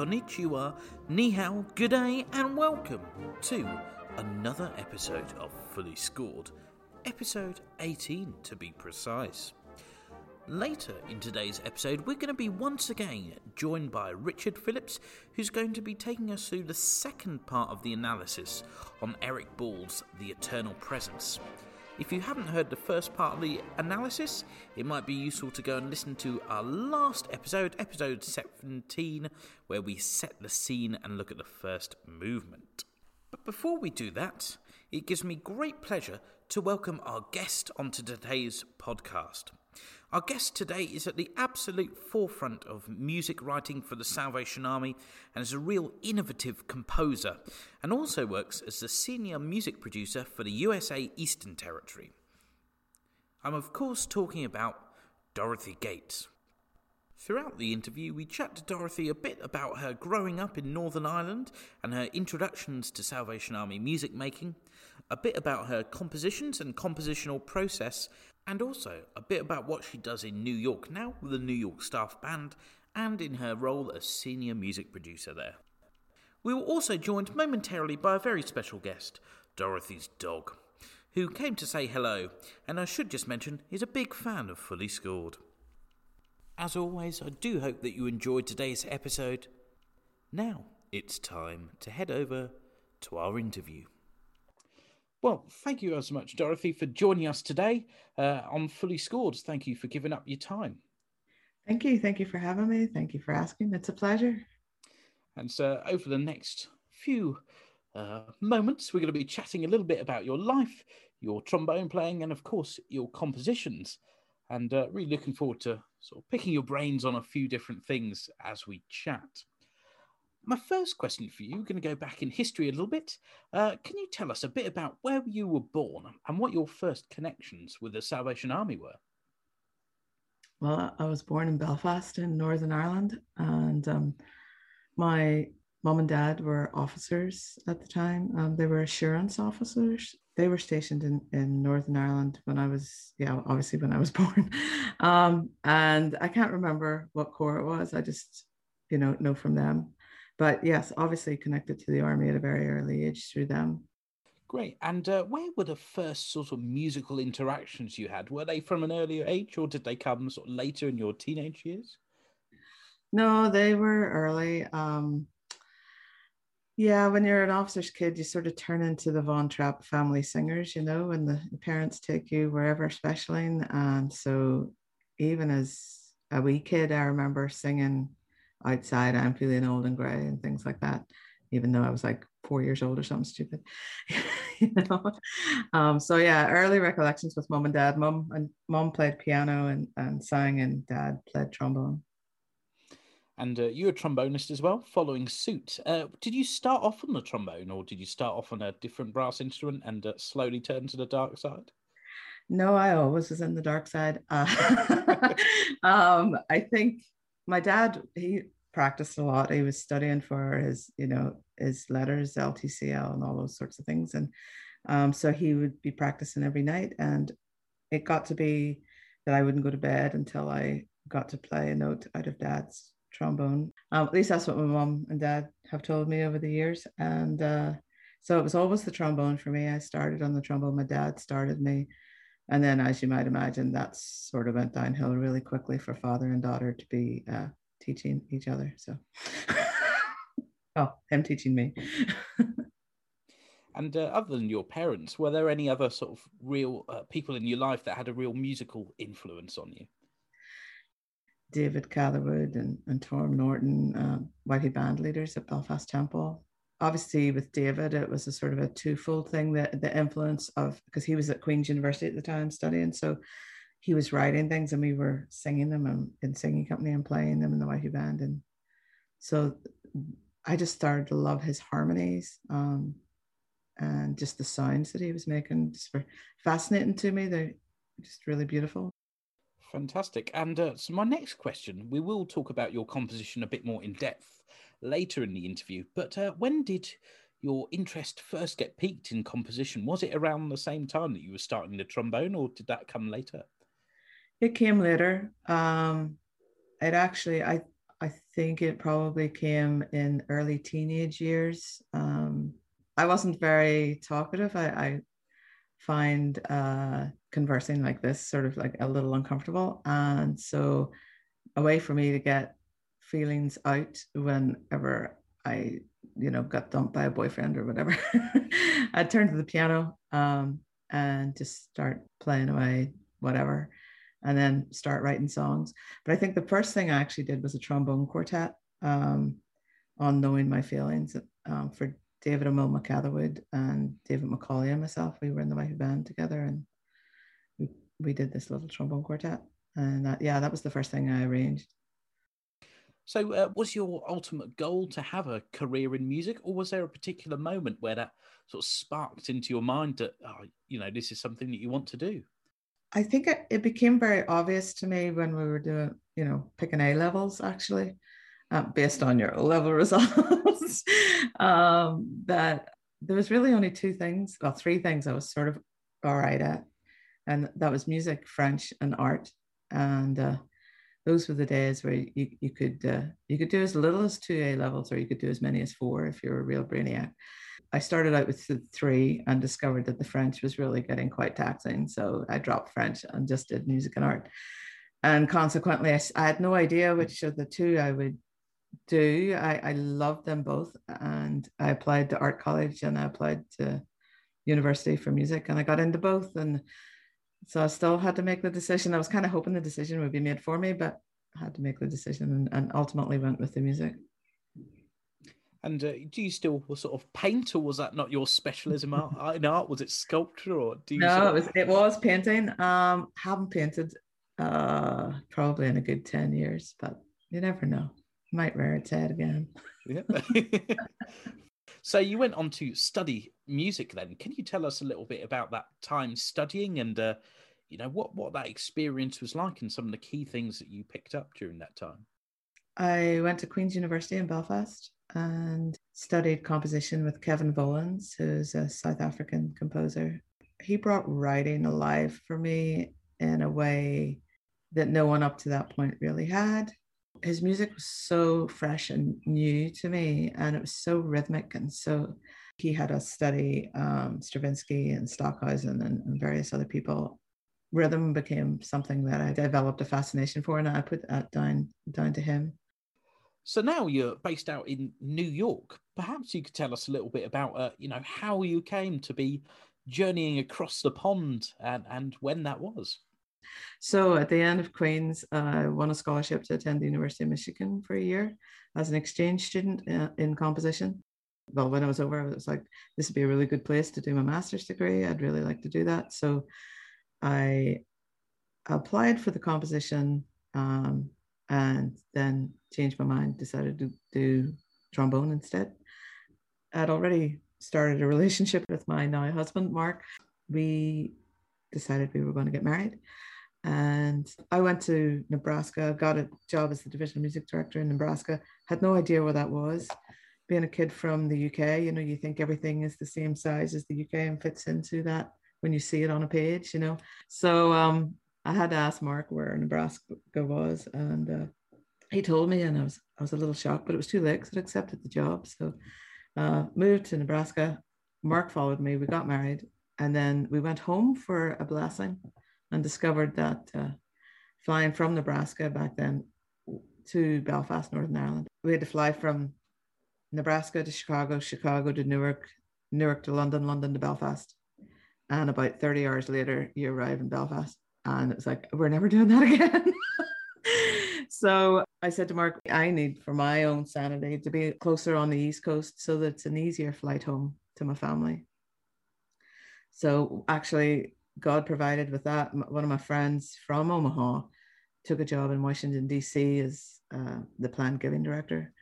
konnichiwa, ni hao, good day, and welcome to another episode of Fully Scored, episode 18 to be precise. Later in today's episode, we're going to be once again joined by Richard Phillips, who's going to be taking us through the second part of the analysis on Eric Ball's The Eternal Presence. If you haven't heard the first part of the analysis, it might be useful to go and listen to our last episode, episode 17, where we set the scene and look at the first movement. But before we do that, it gives me great pleasure to welcome our guest onto today's podcast. Our guest today is at the absolute forefront of music writing for the Salvation Army and is a real innovative composer, and also works as the senior music producer for the USA Eastern Territory. I'm, of course, talking about Dorothy Gates. Throughout the interview, we chat to Dorothy a bit about her growing up in Northern Ireland and her introductions to Salvation Army music making, a bit about her compositions and compositional process, and also a bit about what she does in New York now with the New York Staff Band and in her role as senior music producer there. We were also joined momentarily by a very special guest, Dorothy's dog, who came to say hello, and I should just mention is a big fan of Fully Scored. As always, I do hope that you enjoyed today's episode. Now it's time to head over to our interview. Well, thank you so much, Dorothy, for joining us today uh, on Fully Scored. Thank you for giving up your time. Thank you. Thank you for having me. Thank you for asking. It's a pleasure. And so, over the next few uh, moments, we're going to be chatting a little bit about your life, your trombone playing, and of course, your compositions. And uh, really looking forward to sort of picking your brains on a few different things as we chat. My first question for you, going to go back in history a little bit. Uh, can you tell us a bit about where you were born and what your first connections with the Salvation Army were? Well, I was born in Belfast in Northern Ireland, and um, my mom and dad were officers at the time. Um, they were assurance officers. They were stationed in, in Northern Ireland when I was, yeah, obviously when I was born. Um, and I can't remember what corps it was. I just, you know, know from them but yes, obviously connected to the army at a very early age through them. Great. And uh, where were the first sort of musical interactions you had? Were they from an earlier age or did they come sort of later in your teenage years? No, they were early. Um, yeah, when you're an officer's kid, you sort of turn into the Von Trapp family singers, you know, and the parents take you wherever especially. And so even as a wee kid, I remember singing outside I'm feeling old and gray and things like that, even though I was like four years old or something stupid. you know? Um, so yeah, early recollections with mom and dad. Mom and mom played piano and, and sang and dad played trombone. And uh, you're a trombonist as well, following suit. Uh, did you start off on the trombone or did you start off on a different brass instrument and uh, slowly turn to the dark side? No, I always was in the dark side. Uh, um, I think my dad he practiced a lot. He was studying for his you know his letters ltcl and all those sorts of things. And um, so he would be practicing every night. And it got to be that i wouldn't go to bed until i got to play a note out of dad's trombone. Um, at least that's what my mom and dad have told me over the years. And uh, so it was always the trombone for me. I started on the trombone. My dad started me and then as you might imagine that sort of went downhill really quickly for father and daughter to be uh, teaching each other so. Oh him teaching me. And uh, other than your parents were there any other sort of real uh, people in your life that had a real musical influence on you? David catherwood and, and tom norton uh, YP band leaders at belfast temple obviously with David, it was a sort of a twofold thing that the influence of because he was at Queen's University at the time studying. So he was writing things and we were singing them and in singing company and playing them in the YP band. And so I just started to love his harmonies um, and just the sounds that he was making just were fascinating to me. They're just really beautiful. Fantastic. And uh, so my next question, we will talk about your composition a bit more in depth later in the interview. But uh, when did your interest first get piqued in composition? Was it around the same time that you were starting the trombone, or did that come later? It came later. Um, it actually, I I think it probably came in early teenage years. Um, I wasn't very talkative. I, I find uh, conversing like this sort of like a little uncomfortable. And so, a way for me to get feelings out whenever I, you know, got dumped by a boyfriend or whatever, I'd turn to the piano um, and just start playing away, whatever and then start writing songs. But I think the first thing I actually did was a trombone quartet um, on Knowing My Feelings um, for David O'Mo McCatherwood and David McCauley and myself. We were in the YP band together and we, we did this little trombone quartet. And that, yeah, that was the first thing I arranged. So, uh, was your ultimate goal to have a career in music, or was there a particular moment where that sort of sparked into your mind that, oh, you know, this is something that you want to do? I think it, it became very obvious to me when we were doing, you know, picking A levels actually, uh, based on your O level results, um, that there was really only two things, well, three things I was sort of all right at. And that was music, French, and art. And uh, those were the days where you, you could uh, you could do as little as two A levels, or you could do as many as four if you're a real brainiac. I started out with three and discovered that the French was really getting quite taxing. So I dropped French and just did music and art. And consequently, I, I had no idea which of the two I would do. I, I loved them both. And I applied to art college and I applied to university for music and I got into both. And so I still had to make the decision. I was kind of hoping the decision would be made for me, but I had to make the decision and, and ultimately went with the music. And uh, do you still sort of paint, or was that not your specialism in art? Was it sculpture, or do you? No, sort of... it was it was painting. Um, haven't painted uh probably in a good ten years, but you never know. Might rear its head again. Yeah. so you went on to study music. Then, can you tell us a little bit about that time studying and? Uh, you know what what that experience was like and some of the key things that you picked up during that time i went to queen's university in belfast and studied composition with Kevin Volans, who's a South African composer. He brought writing alive for me in a way that no one up to that point really had. His music was so fresh and new to me, and it was so rhythmic. And so he had us study um, Stravinsky and Stockhausen and, and various other people. Rhythm became something that I developed a fascination for, and I put that down down to him. So now you're based out in New York. Perhaps you could tell us a little bit about, uh, you know, how you came to be journeying across the pond and, and when that was. So at the end of Queen's, I won a scholarship to attend the University of Michigan for a year as an exchange student uh, in composition. Well, when I was over, I was like, this would be a really good place to do my master's degree. I'd really like to do that. So I applied for the composition um, and then changed my mind, decided to do trombone instead. I'd already started a relationship with my now husband, Mark. We decided we were going to get married. And I went to Nebraska, got a job as the divisional music director in Nebraska, had no idea where that was. Being a kid from the UK, you know, you think everything is the same size as the UK and fits into that when you see it on a page, you know. So um, I had to ask Mark where Nebraska was, and uh, he told me, and I was I was a little shocked, but it was too late because I'd accepted the job. So uh, moved to Nebraska. Mark followed me. We got married, and then we went home for a blessing, and discovered that uh, flying from Nebraska back then to Belfast, Northern Ireland, we had to fly from Nebraska to Chicago, Chicago to Newark, Newark to London, London to Belfast. And about 30 hours later, you arrive in Belfast. And it's like we're never doing that again. So i said to mark i need for my own sanity to be closer on the east coast so that it's an easier flight home to my family so actually god provided with that one of my friends from omaha took a job in washington d.c as uh, the planned giving director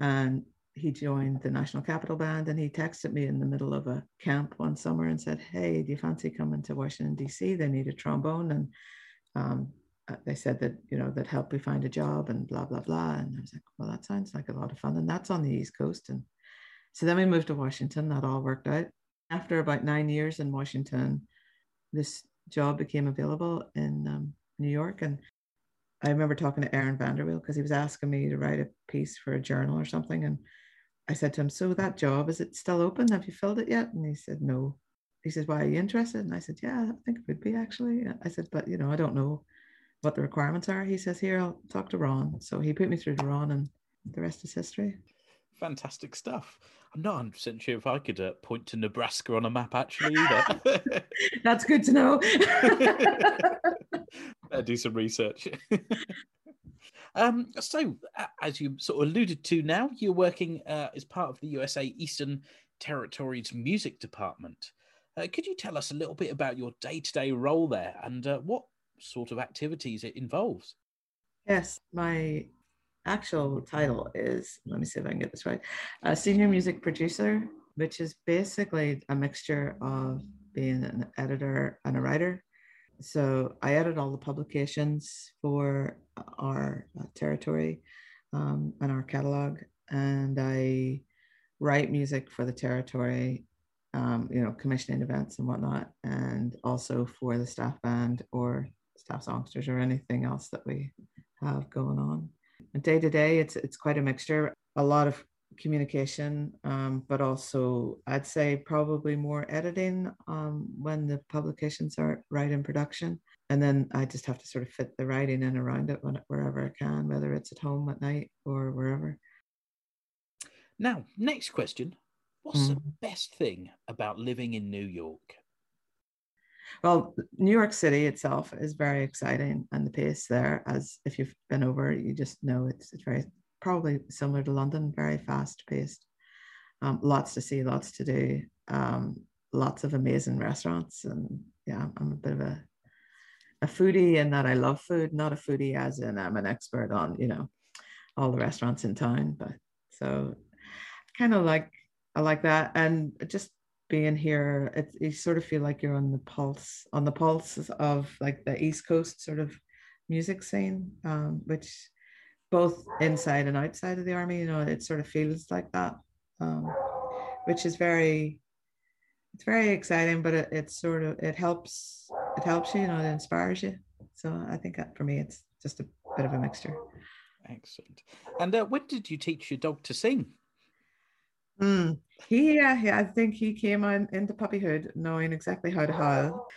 and he joined the National Capital Band and he texted me in the middle of a camp one summer and said, Hey, do you fancy coming to Washington, D.C.? They need a trombone. And um, uh, they said that, you know, that help me find a job and blah, blah, blah. And I was like, Well, that sounds like a lot of fun. And that's on the East Coast. And so then we moved to Washington. That all worked out. After about nine years in Washington, this job became available in um, New York. And I remember talking to Aaron VanderWeele because he was asking me to write a piece for a journal or something. And I said to him, So that job, is it still open? Have you filled it yet? And he said, No. He says, Why are you interested? And I said, Yeah, I think it would be actually. I said, But you know, I don't know what the requirements are. He says, Here, I'll talk to Ron. So he put me through to Ron, and the rest is history. Fantastic stuff. I'm not 100% sure if I could uh, point to Nebraska on a map actually either. That's good to know. Better do some research. um, so, as you sort of alluded to now, you're working uh, as part of the USA Eastern Territories Music Department. Uh, could you tell us a little bit about your day to day role there and uh, what sort of activities it involves? Yes, my actual title is let me see if I can get this right senior music producer, which is basically a mixture of being an editor and a writer. So I edit all the publications for our territory um, and our catalog, and I write music for the territory, um, you know, commissioning events and whatnot, and also for the staff band or staff songsters or anything else that we have going on day to day, it's it's quite a mixture. A lot of communication, um, but also I'd say probably more editing um, when the publications are right in production. And then I just have to sort of fit the writing in around it when, wherever I can, whether it's at home at night or wherever. Now, next question. What's mm. the best thing about living in New York? Well, New York City itself is very exciting, and the pace there, as if you've been over, you just know it's, it's very probably similar to London, very fast paced. Um, lots to see, lots to do, um, lots of amazing restaurants, and yeah, I'm a bit of a a foodie in that I love food, not a foodie as in I'm an expert on you know all the restaurants in town, but so kind of like I like that, and just being here, you sort of feel like you're on the pulse, on the pulse of like the East Coast sort of music scene, um, which both inside and outside of the army, you know, it sort of feels like that, um, which is very, it's very exciting, but it, it sort of, it helps, it helps you, you know, it inspires you. So I think that for me, it's just a bit of a mixture. Excellent. And uh, when did you teach your dog to sing? Mm. He, uh, I think he came on into puppyhood knowing exactly how to howl.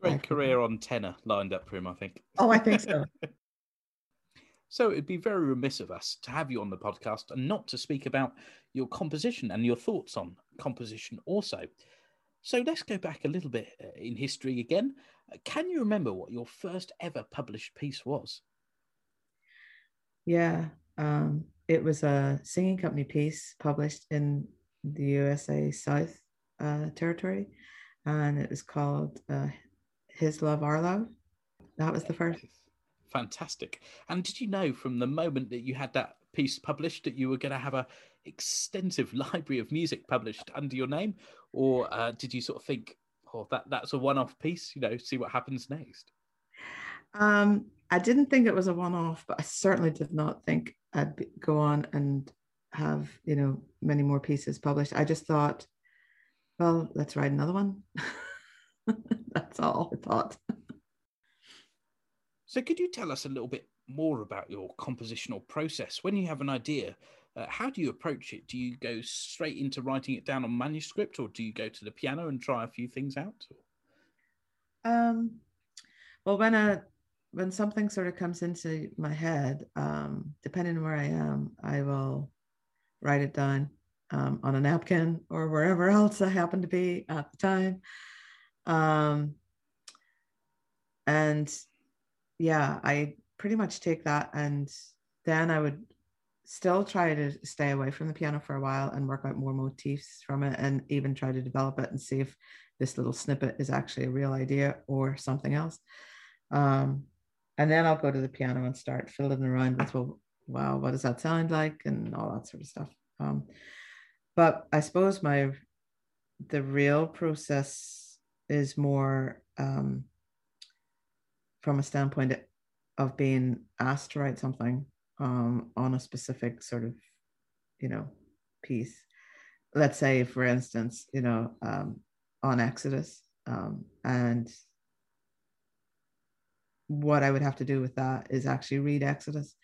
Great career on tenor lined up for him, I think. Oh, I think so. so it'd be very remiss of us to have you on the podcast and not to speak about your composition and your thoughts on composition also. So let's go back a little bit uh, in history again. Uh, can you remember what your first ever published piece was? Yeah, um, it was a singing company piece published in the USA South uh, territory, and it was called uh, His Love, Our Love. That was the first. Fantastic. And did you know from the moment that you had that piece published that you were going to have a extensive library of music published under your name, or uh, did you sort of think, "Oh, that that's a one-off piece"? You know, see what happens next. Um, I didn't think it was a one-off, but I certainly did not think I'd be, go on and have you know many more pieces published. I just thought, well, let's write another one. That's all I thought. so, could you tell us a little bit more about your compositional process? When you have an idea, uh, how do you approach it? Do you go straight into writing it down on manuscript, or do you go to the piano and try a few things out? Um, well, when a when something sort of comes into my head, um, depending on where I am, I will write it down um, on a napkin or wherever else I happen to be at the time. Um, and yeah, I pretty much take that and then I would still try to stay away from the piano for a while and work out more motifs from it and even try to develop it and see if this little snippet is actually a real idea or something else. Um, and then I'll go to the piano and start fiddling around with, well, wow, what does that sound like, and all that sort of stuff. Um, but I suppose my the real process is more um, from a standpoint of being asked to write something um, on a specific sort of, you know, piece. Let's say, for instance, you know, um, on Exodus, um, and what I would have to do with that is actually read Exodus.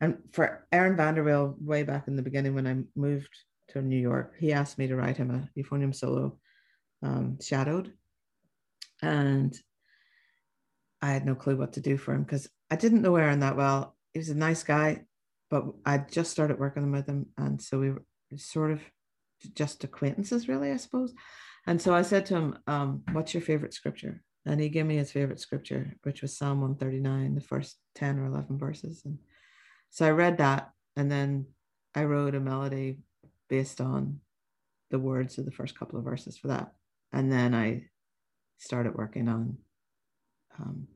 And for Aaron VanderWeele, way back in the beginning when I moved to New York, he asked me to write him a euphonium solo, um, Shadowed. And I had no clue what to do for him because I didn't know Aaron that well. He was a nice guy, but I just started working with him. And so we were sort of just acquaintances, really, I suppose. And so I said to him, um, What's your favorite scripture? And he gave me his favorite scripture, which was Psalm 139, the first 10 or 11 verses. And so I read that, and then I wrote a melody based on the words of the first couple of verses for that. And then I started working on um,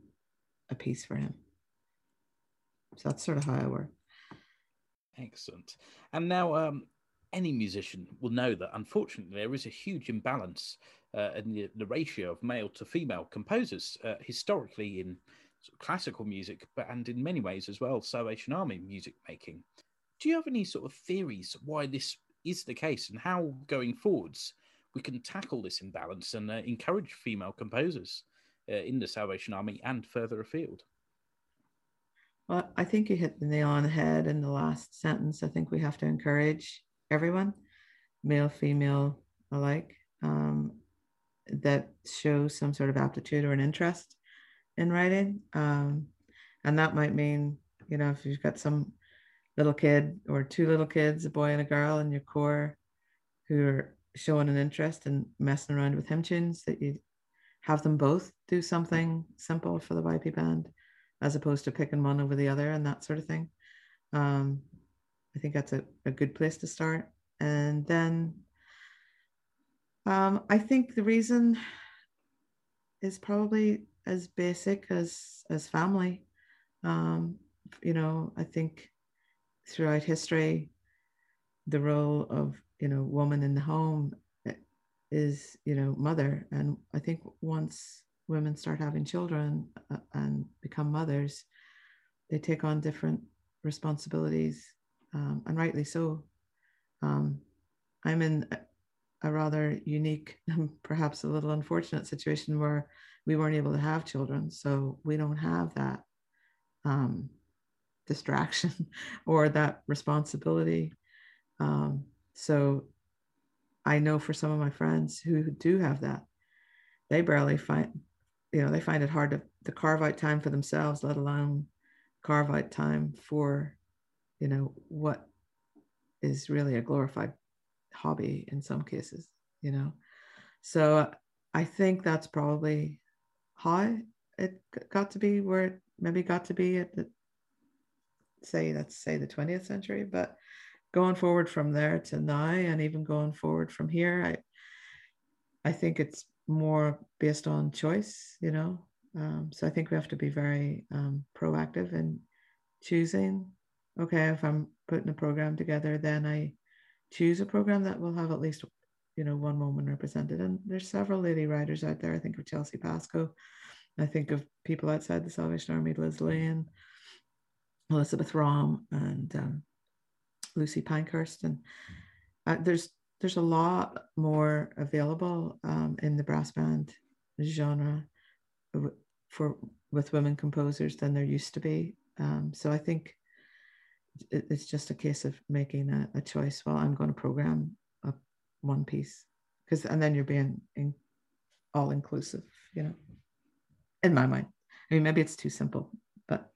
a piece for him. So that's sort of how I work. Excellent. And now, um, any musician will know that unfortunately there is a huge imbalance uh, in the, the, ratio of male to female composers uh, historically in classical music, but and in many ways as well, Salvation Army music making. Do you have any sort of theories why this is the case and how going forwards we can tackle this imbalance and uh, encourage female composers uh, in the Salvation Army and further afield? Well, I think you hit the nail on the head in the last sentence. I think we have to encourage everyone, male, female alike, um, that show some sort of aptitude or an interest in writing. Um, and that might mean, you know, if you've got some little kid or two little kids, a boy and a girl in your core who are showing an interest in messing around with hymn tunes, that you have them both do something simple for the YP band as opposed to picking one over the other and that sort of thing. Um, I think that's a, a good place to start. And then um, I think the reason is probably as basic as as family. Um, you know, I think throughout history, the role of you know woman in the home is you know mother, and I think once women start having children uh, and become mothers, they take on different responsibilities um, and rightly so. Um, I'm in a, rather unique, perhaps a little unfortunate situation where we weren't able to have children, so we don't have that um, distraction or that responsibility. Um, so I know for some of my friends who do have that, they barely find, you know, they find it hard to, to carve out time for themselves, let alone carve out time for you know what is really a glorified hobby in some cases you know? So i think that's probably how it got to be where it maybe got to be at the say let's say the 20th century but going forward from there to now and even going forward from here i i think it's more based on choice you know? Um, so i think we have to be very um, proactive in choosing okay, if I'm putting a program together, then I choose a program that will have at least, you know, one woman represented. And there's several lady writers out there. I think of Chelsea Pascoe. I think of people outside the Salvation Army, Liz Lane, Elizabeth Raum, and um, Lucy Pankhurst. And uh, there's there's a lot more available um, in the brass band genre for with women composers than there used to be. Um, so I think it's just a case of making a, a choice. Well, I'm going to program a one piece because, and then you're being in, all inclusive, you know, in my mind. I mean, maybe it's too simple, but.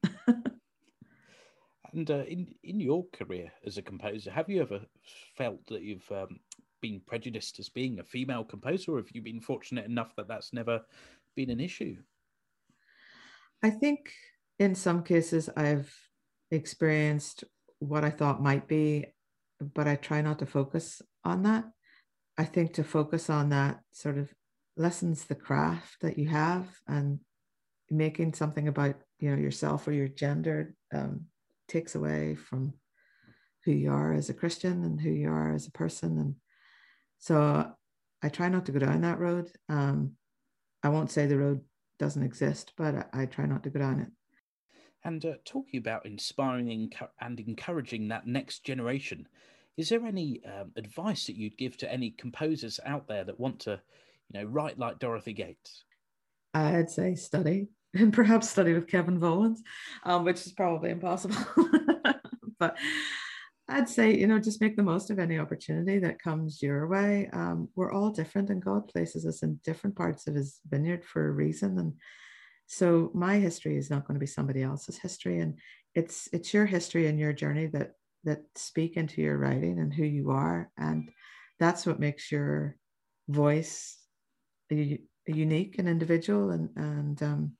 and uh, in in your career as a composer, have you ever felt that you've um, been prejudiced as being a female composer, or have you been fortunate enough that that's never been an issue? I think in some cases I've experienced what I thought might be, but I try not to focus on that. I think to focus on that sort of lessens the craft that you have and making something about you know yourself or your gender um, takes away from who you are as a Christian and who you are as a person. And so I try not to go down that road. Um, I won't say the road doesn't exist, but I, I try not to go down it. And uh, talking about inspiring and encouraging that next generation, is there any um, advice that you'd give to any composers out there that want to, you know, write like Dorothy Gates? I'd say study. and perhaps study with Kevin Volans, um, which is probably impossible. but I'd say, you know, just make the most of any opportunity that comes your way. Um, we're all different, and God places us in different parts of His vineyard for a reason. And so, my history is not going to be somebody else's history, and it's it's your history and your journey that that speak into your writing and who you are, and that's what makes your voice unique and individual. And and um,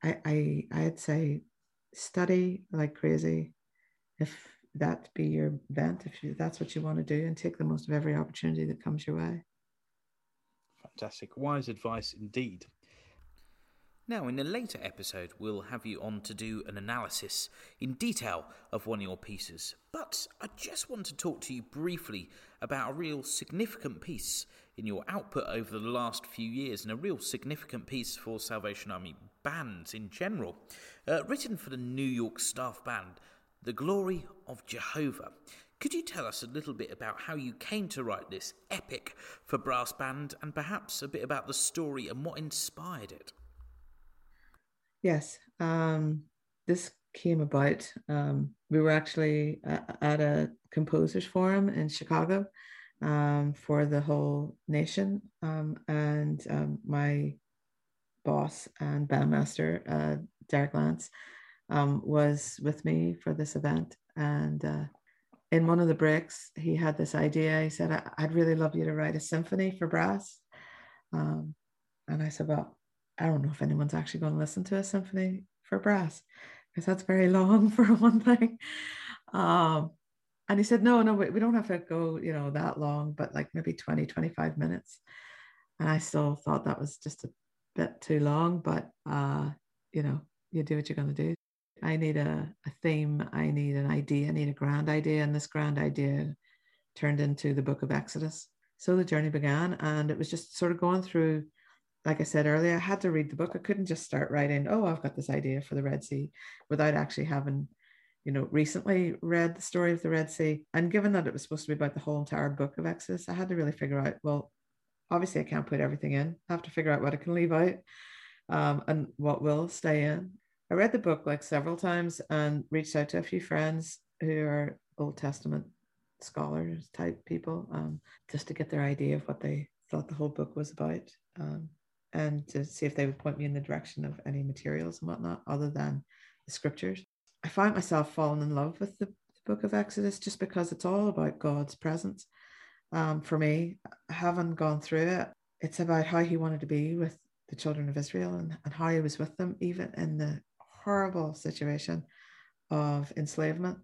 I, I I'd say study like crazy if that be your bent if you, that's what you want to do and take the most of every opportunity that comes your way fantastic wise advice indeed now, in a later episode, we'll have you on to do an analysis in detail of one of your pieces. But I just want to talk to you briefly about a real significant piece in your output over the last few years, and a real significant piece for Salvation Army bands in general. Uh, written for the New York staff band, The Glory of Jehovah. Could you tell us a little bit about how you came to write this epic for brass band, and perhaps a bit about the story and what inspired it? Yes, um, this came about. Um, we were actually at a composers forum in Chicago um, for the whole nation, um, and um, my boss and bandmaster uh, Derick Kane um, was with me for this event, and uh, in one of the breaks, he had this idea. He said, "I'd really love you to write a symphony for brass," and I said, "Well." I don't know if anyone's actually going to listen to a symphony for brass because that's very long for one thing. Um, and he said, no, no, we, we don't have to go, you know, that long, but like maybe 20, 25 minutes. And I still thought that was just a bit too long, but, uh, you know, you do what you're going to do. I need a, a theme. I need an idea. I need a grand idea. And this grand idea turned into the book of Exodus. So the journey began, and it was just sort of going through like I said earlier, I had to read the book. I couldn't just start writing, oh, I've got this idea for the Red Sea without actually having, you know, recently read the story of the Red Sea. And given that it was supposed to be about the whole entire book of Exodus, I had to really figure out, well, obviously I can't put everything in. I have to figure out what I can leave out um, and what will stay in. I read the book like several times and reached out to a few friends who are Old Testament scholars type people um, just to get their idea of what they thought the whole book was about. Um, and to see if they would point me in the direction of any materials and whatnot other than the scriptures. I find myself falling in love with the, the book of Exodus just because it's all about God's presence. Um, for me, having gone through it, it's about how he wanted to be with the children of Israel and, and how he was with them, even in the horrible situation of enslavement,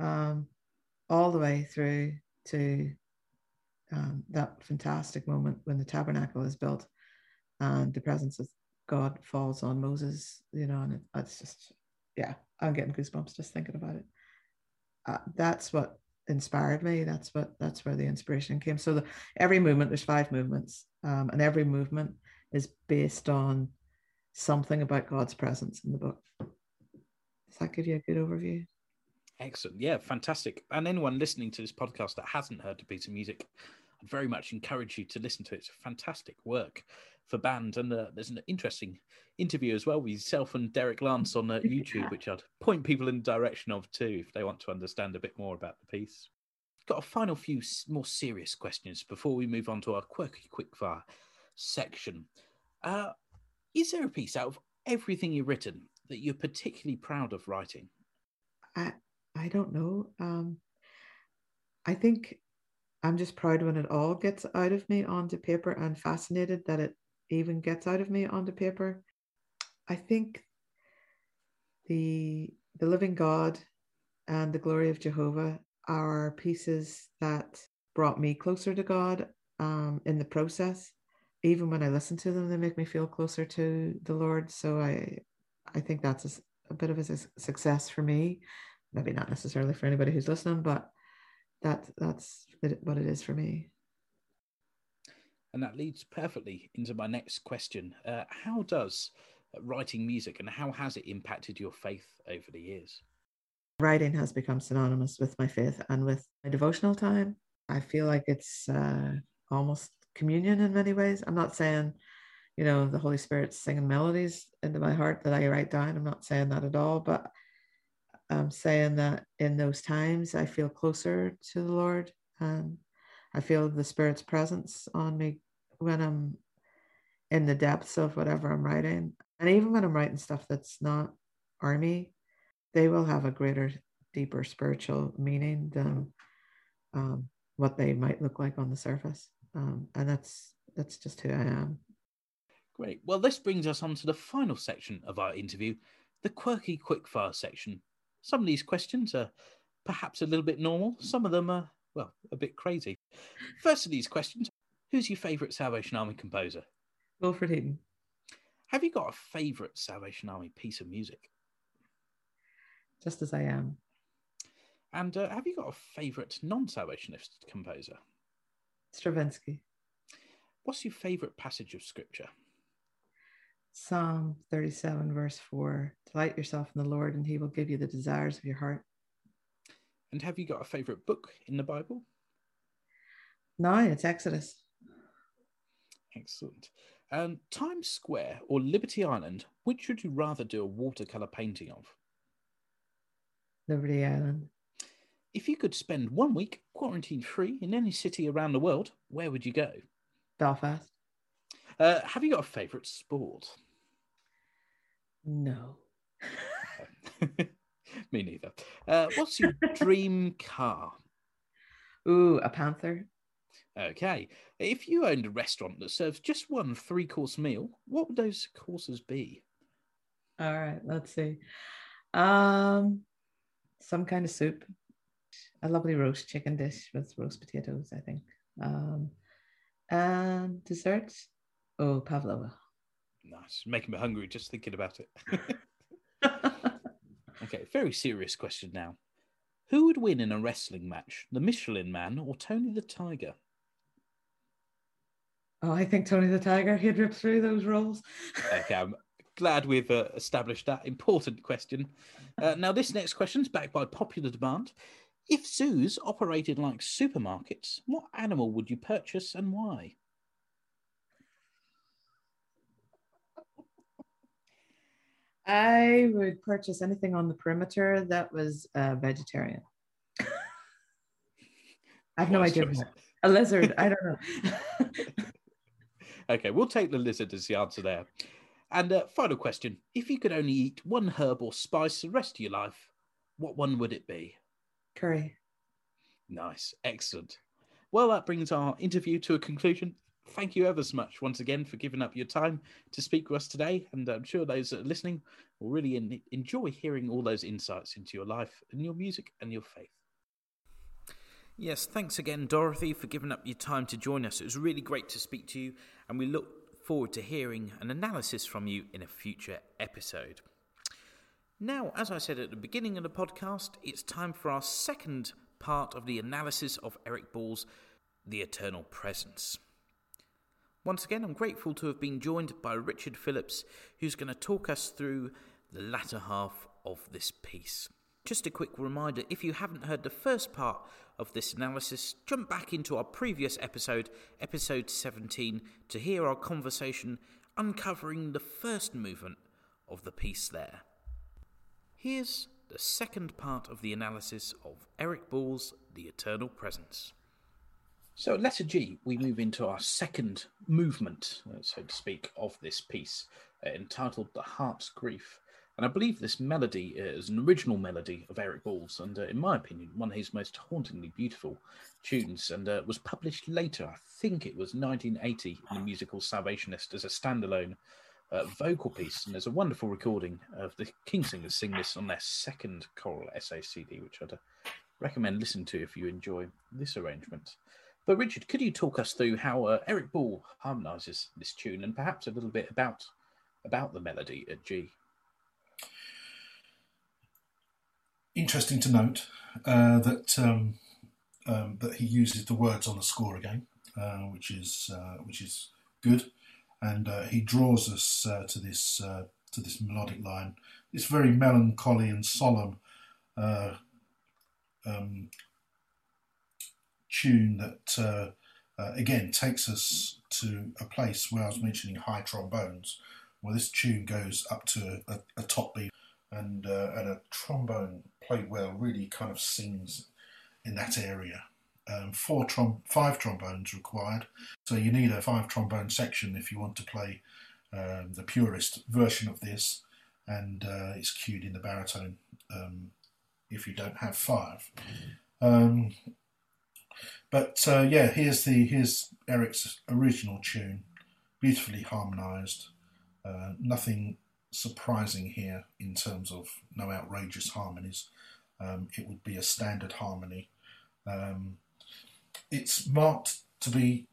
um, all the way through to um, that fantastic moment when the tabernacle is built and the presence of God falls on Moses, you know, and it, it's just, yeah, I'm getting goosebumps just thinking about it. Uh, that's what inspired me. That's what, that's where the inspiration came. So the, every movement, there's five movements, um, and every movement is based on something about God's presence in the book. Does that give you a good overview? Excellent. Yeah, fantastic. And anyone listening to this podcast that hasn't heard a piece of music, I'd very much encourage you to listen to it. It's fantastic work for band. And uh, there's an interesting interview as well with yourself and Derick Kane on uh, YouTube, yeah. which I'd point people in the direction of too if they want to understand a bit more about the piece. Got a final few more serious questions before we move on to our quirky quickfire section. Uh, is there a piece out of everything you've written that you're particularly proud of writing? I I don't know. Um, I think I'm just proud when it all gets out of me onto paper and fascinated that it even gets out of me onto paper. I think the the living God and the glory of Jehovah are pieces that brought me closer to God um, in the process. Even when I listen to them, they make me feel closer to the Lord. So I I think that's a, a bit of a success for me. Maybe not necessarily for anybody who's listening, but that that's what it is for me. And that leads perfectly into my next question. Uh, how does writing music and how has it impacted your faith over the years? Writing has become synonymous with my faith and with my devotional time. I feel like it's uh, almost communion in many ways. I'm not saying, you know, the Holy Spirit singing melodies into my heart that I write down. I'm not saying that at all, but I'm saying that in those times I feel closer to the Lord and I feel the Spirit's presence on me when I'm in the depths of whatever I'm writing. And even when I'm writing stuff that's not army, they will have a greater, deeper spiritual meaning than um, what they might look like on the surface. Um, and that's that's just who I am. Great. Well, this brings us on to the final section of our interview, the quirky quickfire section. Some of these questions are perhaps a little bit normal. Some of them are, well, a bit crazy. First of these questions Who's your favourite Salvation Army composer? Wilfred Heaton. Have you got a favourite Salvation Army piece of music? Just as I am. And uh, have you got a favourite non Salvationist composer? Stravinsky. What's your favourite passage of scripture? Psalm 37, verse 4 Delight yourself in the Lord, and he will give you the desires of your heart. And have you got a favourite book in the Bible? No, it's Exodus. Excellent. Um, Times Square or Liberty Island, which would you rather do a watercolour painting of? Liberty Island. If you could spend one week quarantine free in any city around the world, where would you go? Belfast. Uh, have you got a favourite sport? No. Me neither. Uh, what's your dream car? Ooh, a panther. Okay. If you owned a restaurant that serves just one three course meal, what would those courses be? All right, let's see. Um, some kind of soup, a lovely roast chicken dish with roast potatoes, I think. Um, and dessert, oh, pavlova. Nice, making me hungry just thinking about it. okay, very serious question now. Who would win in a wrestling match, the Michelin Man or Tony the Tiger? Oh, I think Tony the Tiger, he'd rip through those rolls. okay, I'm glad we've uh, established that important question. Uh, now, this next question is backed by popular demand. If zoos operated like supermarkets, what animal would you purchase and why? I would purchase anything on the perimeter that was uh, vegetarian. I have no idea. A lizard. I don't know. okay, we'll take the lizard as the answer there. And uh, final question: If you could only eat one herb or spice the rest of your life, what one would it be? Curry. Nice, excellent. Well, that brings our interview to a conclusion thank you ever so much once again for giving up your time to speak with us today. And I'm sure those that are listening will really enjoy hearing all those insights into your life and your music and your faith. Yes, thanks again, Dorothy, for giving up your time to join us. It was really great to speak to you, and we look forward to hearing an analysis from you in a future episode. Now, as I said at the beginning of the podcast, it's time for our second part of the analysis of Eric Ball's The Eternal Presence. Once again, I'm grateful to have been joined by Richard Phillips, who's going to talk us through the latter half of this piece. Just a quick reminder if you haven't heard the first part of this analysis, jump back into our previous episode, episode 17, to hear our conversation uncovering the first movement of the piece there. Here's the second part of the analysis of Eric Ball's The Eternal Presence. So, letter G, we move into our second movement, so to speak, of this piece, uh, entitled The Heart's Grief. And I believe this melody is an original melody of Eric Ball's, and uh, in my opinion, one of his most hauntingly beautiful tunes, and uh, was published later, I think it was 1980, in the musical Salvationist as a standalone uh, vocal piece. And there's a wonderful recording of the King's Singers sing this on their second choral essay CD, which I'd uh, recommend listening to if you enjoy this arrangement. But Richard, could you talk us through how uh, Eric Ball harmonises this tune, and perhaps a little bit about about the melody at G? Interesting to note uh, that um, um, that he uses the words on the score again, uh, which is uh, which is good, and uh, he draws us uh, to this to this melodic line. It's very melancholy and solemn. Um, tune that uh, uh, again takes us to a place where I was mentioning high trombones. Well, this tune goes up to a, a top beat, and uh, and a trombone played well really kind of sings in that area. Um, four trom- five trombones required, so you need a five trombone section if you want to play um, the purest version of this, and uh, it's cued in the baritone um, if you don't have five. Um, but uh, yeah, here's the here's Eric's original tune, beautifully harmonised. Uh, nothing surprising here in terms of no outrageous harmonies. Um, it would be a standard harmony. Um, it's marked to be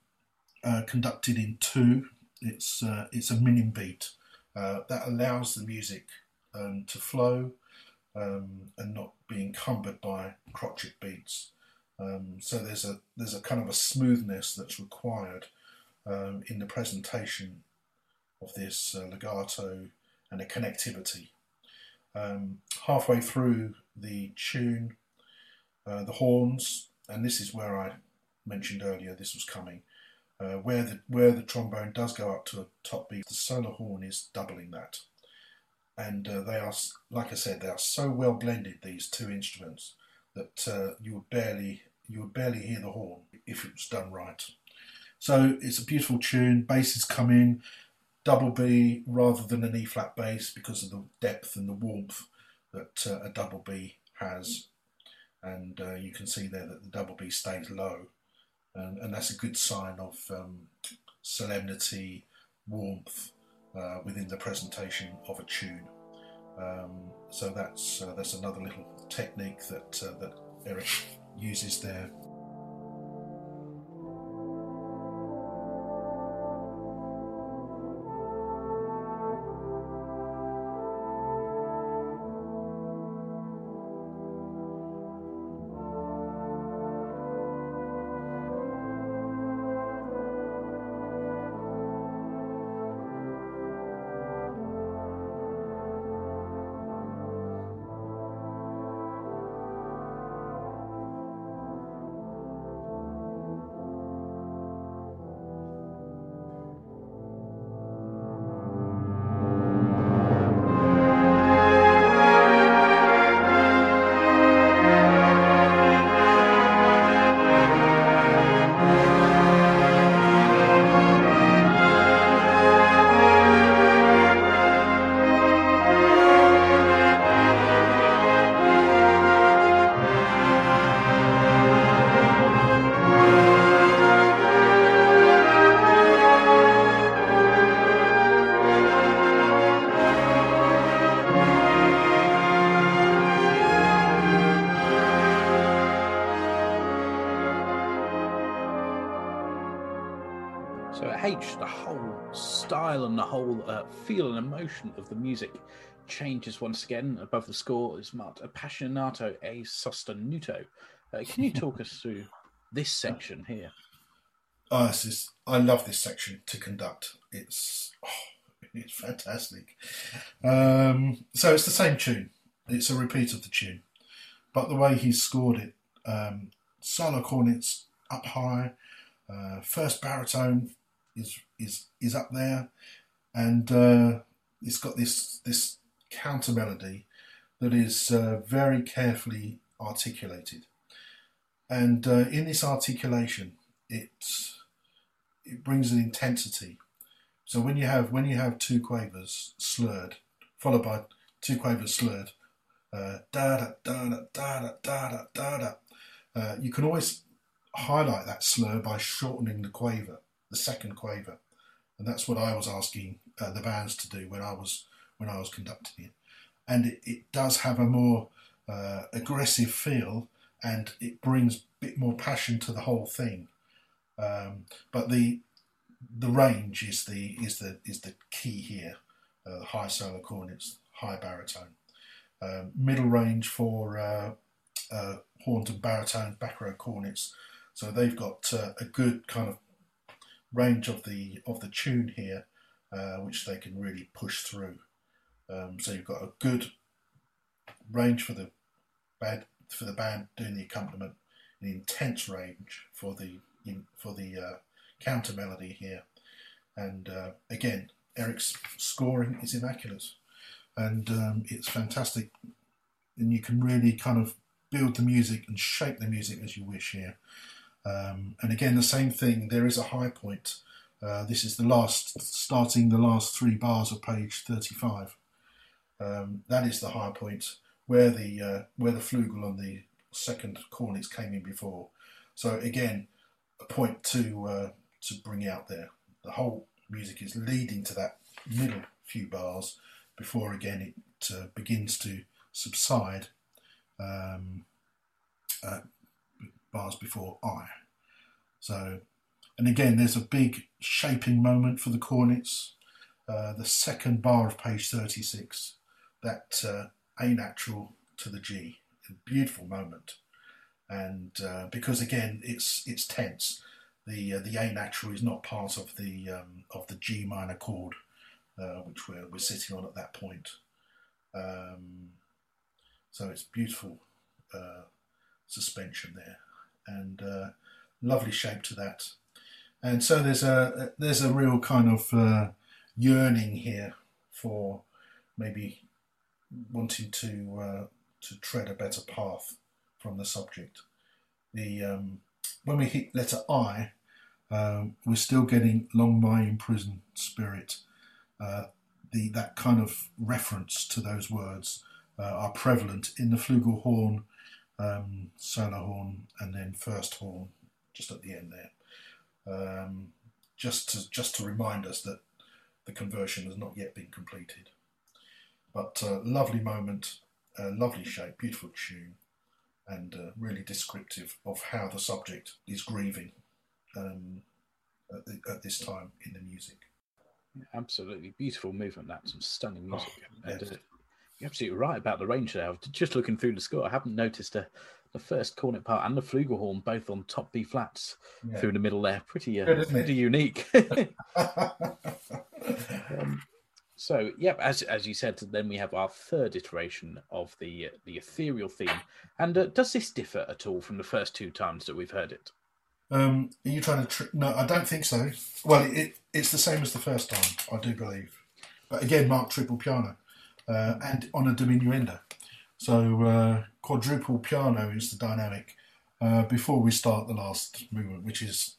uh, conducted in two. It's uh, it's a minim beat uh, that allows the music um, to flow um, and not be encumbered by crotchet beats. Um, so there's a there's a kind of a smoothness that's required um, in the presentation of this uh, legato and a connectivity. Um, halfway through the tune, uh, the horns, and this is where I mentioned earlier this was coming, uh, where the where the trombone does go up to a top beat, the solo horn is doubling that, and uh, they are like I said they are so well blended these two instruments that uh, you would barely you would barely hear the horn if it was done right. So it's a beautiful tune. Basses come in, double B rather than an E flat bass because of the depth and the warmth that uh, a double B has. And uh, you can see there that the double B stays low, and, and that's a good sign of um, solemnity, warmth uh, within the presentation of a tune. Um, so that's uh, that's another little technique that uh, that Eric uses there. Emotion of the music changes once again. Above the score is marked Appassionato e Sostenuto. Uh, can you talk us through this section here? Oh, this is, I love this section to conduct. It's oh, it's fantastic. Um, so it's the same tune. It's a repeat of the tune, but the way he's scored it, um, solo cornets up high, uh, first baritone is is is up there, and uh, it's got this this counter melody that is uh, very carefully articulated, and uh, in this articulation, it it brings an intensity. So when you have when you have two quavers slurred, followed by two quavers slurred, uh, da da da da da da da da da, uh, you can always highlight that slur by shortening the quaver, the second quaver, and that's what I was asking uh, the bands to do when I was when I was conducting it, and it, it does have a more uh, aggressive feel, and it brings a bit more passion to the whole thing. Um, but the the range is the is the is the key here. Uh, high solo cornets, high baritone, um, middle range for uh, uh, horns and baritone, back row cornets. So they've got uh, a good kind of range of the of the tune here, uh, which they can really push through. Um, so you've got a good range for the band for the band doing the accompaniment, an intense range for the in, for the uh, counter melody here. And uh, again, Eric's scoring is immaculate, and um, it's fantastic. And you can really kind of build the music and shape the music as you wish here. Um, and again, the same thing. There is a high point. Uh, this is the last, starting the last three bars of page thirty-five. Um, that is the high point where the uh, where the flugel on the second cornets came in before. So again, a point to uh, to bring out there. The whole music is leading to that middle few bars before again it uh, begins to subside. Um, uh, bars before I. So, and again, there's a big shaping moment for the cornets. Uh, the second bar of page 36, that uh, A natural to the G, a beautiful moment. And uh, because again, it's it's tense. The uh, the A natural is not part of the um, of the G minor chord, uh, which we're we're sitting on at that point. Um, so it's beautiful uh, suspension there and lovely shape to that. And so there's a there's a real kind of uh, yearning here for maybe wanting to uh, to tread a better path from the subject. The um, when we hit letter I, um, we're still getting long my imprisoned spirit. Uh, the that kind of reference to those words uh, are prevalent in the flugelhorn um, horn, and then first horn just at the end there, um, just to just to remind us that the conversion has not yet been completed. But uh, lovely moment, uh, lovely shape, beautiful tune, and uh, really descriptive of how the subject is grieving um, at, the, at, this time in the music. Absolutely beautiful movement. That's some stunning music. Oh, and, uh, you're absolutely right about the range there. Just looking through the score, I haven't noticed a, the first cornet part and the flugelhorn both on top B flats yeah. through the middle there. Pretty, uh, Good, pretty unique. um, so, yep, as as you said, then we have our third iteration of the the ethereal theme. And uh, does this differ at all from the first two times that we've heard it? Um, are you trying to? Tr- no, I don't think so. Well, it, it's the same as the first time, I do believe. But again, Mark triple piano uh, and on a diminuendo. So uh, quadruple piano is the dynamic uh, before we start the last movement, which is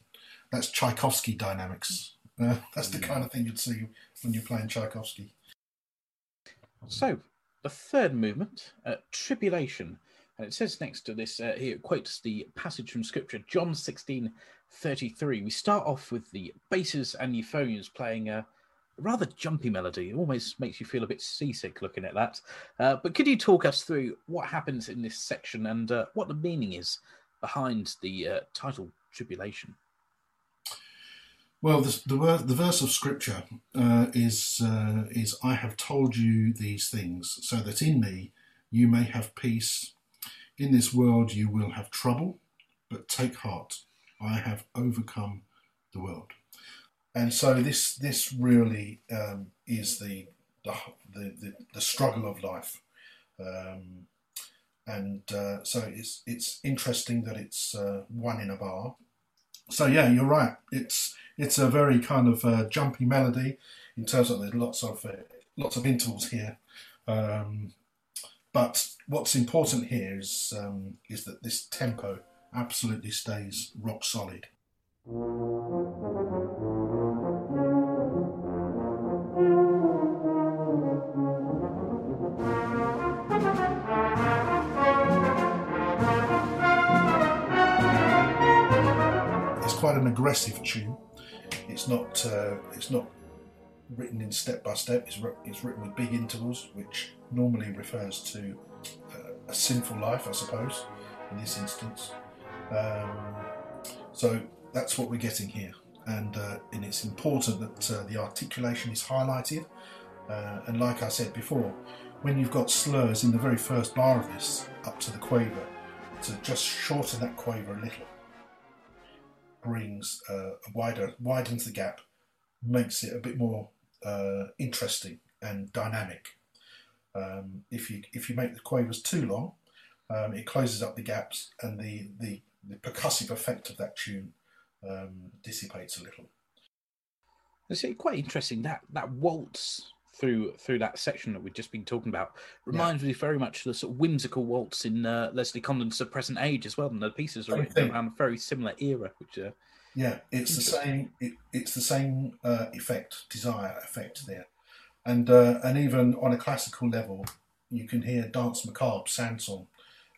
that's Tchaikovsky dynamics. Uh, that's the kind of thing you'd see when you're playing Tchaikovsky. So the third movement, uh, tribulation. And it says next to this, uh, here it quotes the passage from Scripture, John 16, 33. We start off with the basses and euphoniums playing uh, rather jumpy melody. It almost makes you feel a bit seasick looking at that. Uh, but could you talk us through what happens in this section and uh, what the meaning is behind the uh, title Tribulation? Well, the, the, the verse of scripture uh, is uh, is I have told you these things so that in me you may have peace. In this world you will have trouble, but take heart. I have overcome the world and so this this really um, is the the, the the, struggle of life, um, and uh, so it's it's interesting that it's uh, one in a bar. So yeah, you're right. It's it's a very kind of uh, jumpy melody in terms of there's lots of uh, lots of intervals here. Um, but what's important here is um, is that this tempo absolutely stays rock solid. Quite an aggressive tune. It's not uh, it's not written in step by step. It's, it's written with big intervals, which normally refers to uh, a sinful life, I suppose, in this instance. Um, so that's what we're getting here, and uh, and it's important that uh, the articulation is highlighted. Uh, and like I said before, when you've got slurs in the very first bar of this up to the quaver, to just shorten that quaver a little brings uh, wider widens the gap, makes it a bit more uh, interesting and dynamic. Um, if you if you make the quavers too long, um, it closes up the gaps, and the, the, the percussive effect of that tune um, dissipates a little. It's quite interesting that that waltz through through that section that we've just been talking about reminds yeah. me very much of the sort of whimsical waltz in uh, Leslie Condon's The Present Age as well, and the pieces are written around a very similar era. Which uh, yeah, it's the same. It, it's the same uh, effect, desire effect there, and uh, and even on a classical level, you can hear Danse Macabre Saint-Saëns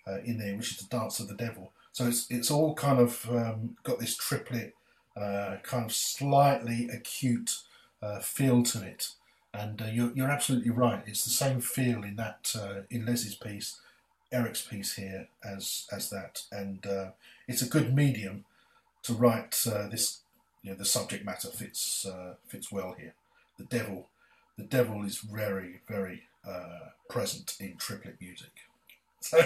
uh, in there, which is the dance of the devil. So it's it's all kind of um, got this triplet, uh, kind of slightly acute feel to it and uh, you're, you're absolutely right. It's the same feel in that uh, in Leslie's piece, Eric's piece here as as that, and uh, it's a good medium to write uh, this. You know, the subject matter fits uh, fits well here. The devil, the devil is very very uh, present in triplet music. So,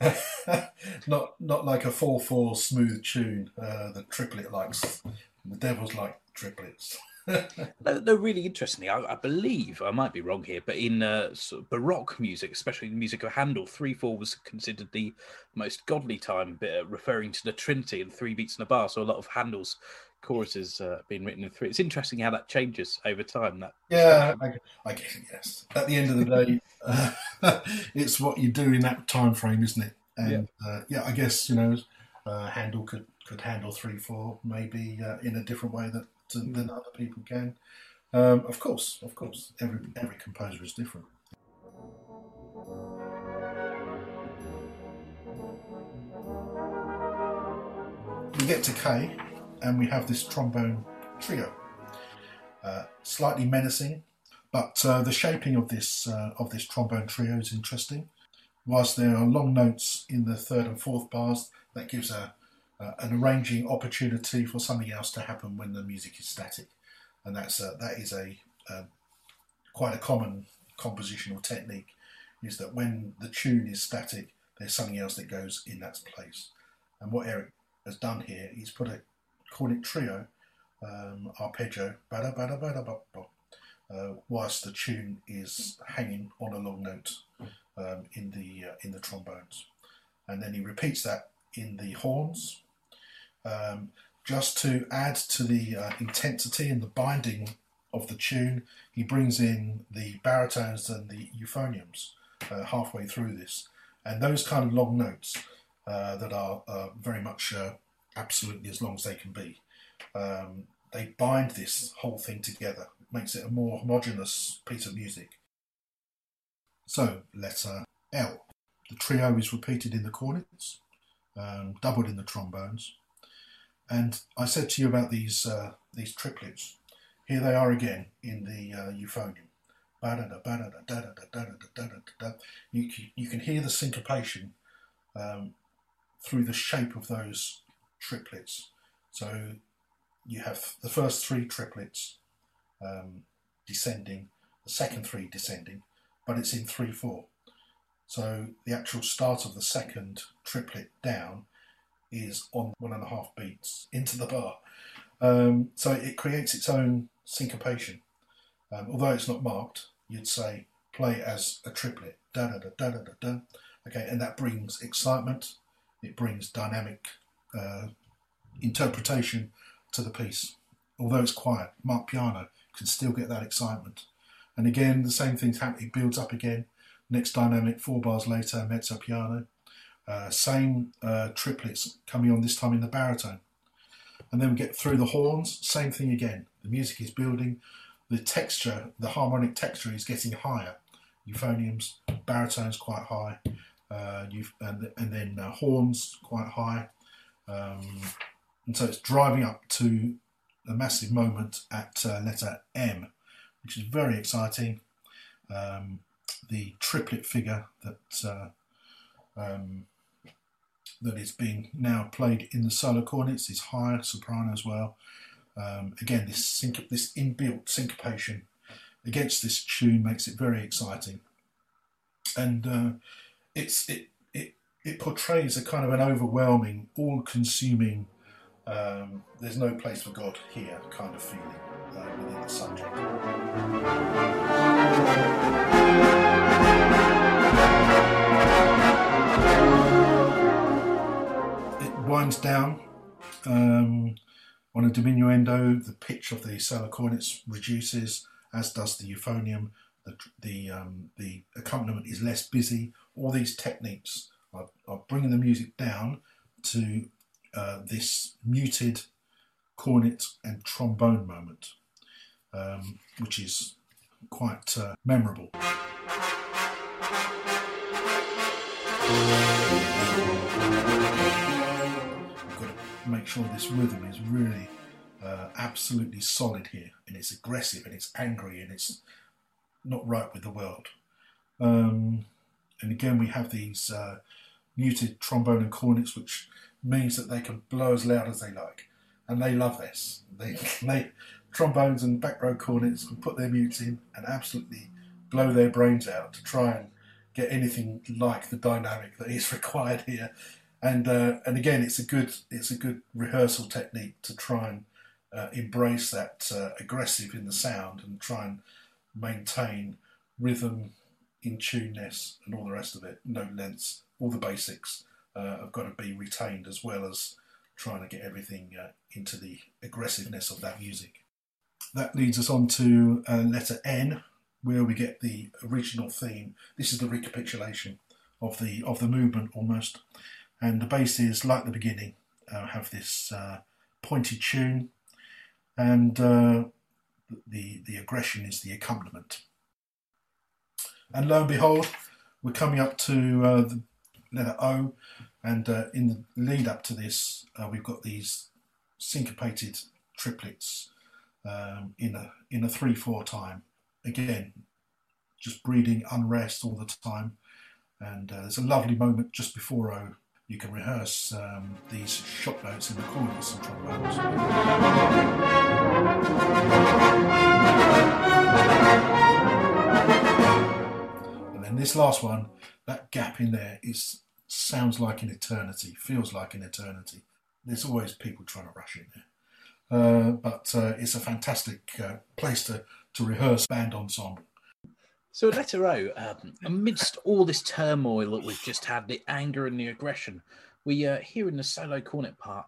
not not like a four four smooth tune. the triplet likes. The devil's like triplets. no, really interestingly, I, I, believe I might be wrong here, but in uh, sort of Baroque music, especially the music of Handel, three four was considered the most godly time, bit, uh, referring to the Trinity and three beats in a bar. So a lot of Handel's choruses uh, being written in three. It's interesting how that changes over time. That yeah, I, I guess yes. At the end of the day, uh, it's what you do in that time frame, isn't it? And yeah, uh, yeah I guess you know uh, Handel could could handle three four maybe uh, in a different way that than, than other people can. Um, of course, of course, every every composer is different. We get to K, and we have this trombone trio. Uh, slightly menacing, but uh, the shaping of this uh, of this trombone trio is interesting. Whilst there are long notes in the third and fourth bars, that gives a uh, an arranging opportunity for something else to happen when the music is static, and that's uh, that is a quite a common compositional technique. Is that when the tune is static, there's something else that goes in that place. And what Eric has done here, he's put a cornet trio um, arpeggio, bada bada bada uh, whilst the tune is hanging on a long note um, in the uh, in the trombones, and then he repeats that in the horns, um, just to add to the uh, intensity and the binding of the tune, he brings in the baritones and the euphoniums uh, halfway through this. And those kind of long notes uh, that are uh, very much absolutely as long as they can be, um, they bind this whole thing together, makes it a more homogenous piece of music. So, letter L. The trio is repeated in the cornets, um, doubled in the trombones, and I said to you about these uh, these triplets. Here they are again in the uh, euphonium. You, you can hear the syncopation um, through the shape of those triplets. So you have the first three triplets um, descending, the second three descending, but it's in 3 4. So the actual start of the second triplet down is on one and a half beats into the bar. Um, so it creates its own syncopation. Um, although it's not marked, you'd say play as a triplet. Da da da da da da. Okay, and that brings excitement. It brings dynamic uh, interpretation to the piece. Although it's quiet, marked piano can still get that excitement. And again, the same thing's happening. It builds up again. Next dynamic, four bars later, mezzo piano. Uh, same uh, triplets coming on this time in the baritone. And then we get through the horns, same thing again. The music is building, the texture, the harmonic texture is getting higher. Euphoniums, baritones quite high, uh, and, and, then uh, horns quite high. Um, and so it's driving up to a massive moment at uh, letter M, which is very exciting. Um, the triplet figure that uh, um, that is being now played in the solo cornets is higher soprano as well. Um, again, this this inbuilt syncopation against this tune makes it very exciting, and uh, it's it, it portrays a kind of an overwhelming, all-consuming. Um, there's no place for God here kind of feeling uh, within the subject It winds down. Um, On a diminuendo, the pitch of the solo cornets reduces, as does the euphonium. The the um, the accompaniment is less busy. All these techniques are bringing the music down to uh, this muted cornet and trombone moment, um, which is quite uh, memorable. We've got to make sure this rhythm is really uh, absolutely solid here, and it's aggressive, and it's angry, and it's not right with the world. Um, and again, we have these uh, muted trombone and cornets, which means that they can blow as loud as they like, and they love this. They, they trombones and back row cornets can put their mutes in and absolutely blow their brains out to try and get anything like the dynamic that is required here. And uh, and again, it's a good it's a good rehearsal technique to try and uh, embrace that uh, aggressive in the sound and try and maintain rhythm, in tuneness, and all the rest of it. Note lengths, all the basics uh, have got to be retained as well as trying to get everything uh, into the aggressiveness of that music. That leads us on to uh, letter N, where we get the original theme. This is the recapitulation of the of the movement almost, and the bass is like the beginning. Uh, have this uh, pointed tune, and uh, the the aggression is the accompaniment. And lo and behold, we're coming up to uh, the letter O, and uh, in the lead up to this, uh, we've got these syncopated triplets um, in a in a three four time. Again, just breeding unrest all the time. And uh, there's a lovely moment just before O. You can rehearse um, these shot notes in the cornets and trombones. And then this last one, that gap in there is sounds like an eternity, feels like an eternity. There's always people trying to rush in there. Uh, but uh, it's a fantastic uh, place to, to rehearse band ensemble. So, letter O, um, amidst all this turmoil that we've just had, the anger and the aggression, we uh, hear in the solo cornet part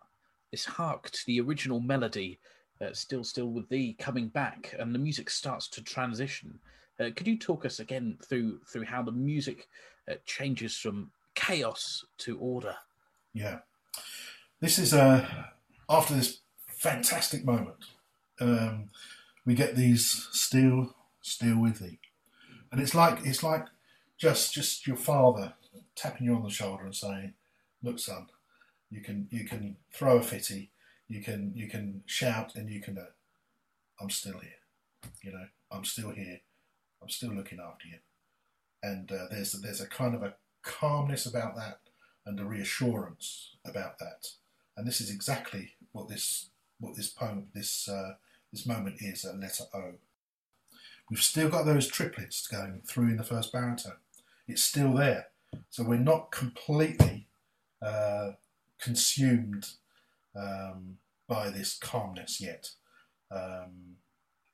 this hark to the original melody, uh, still, still with thee coming back, and the music starts to transition. Uh, could you talk us again through through how the music uh, changes from chaos to order? Yeah, this is uh, after this fantastic moment. Um, we get these still, still with thee, and it's like it's like just just your father tapping you on the shoulder and saying, "Look, son, you can you can throw a fitty, you can you can shout, and you can. Uh, I'm still here. You know, I'm still here. I'm still looking after you." And uh, there's there's a kind of a calmness about that and a reassurance about that. And this is exactly what this what this poem, this uh, this moment is at letter O. We've still got those triplets going through in the first baritone. It's still there, so we're not completely uh, consumed um, by this calmness yet. Um,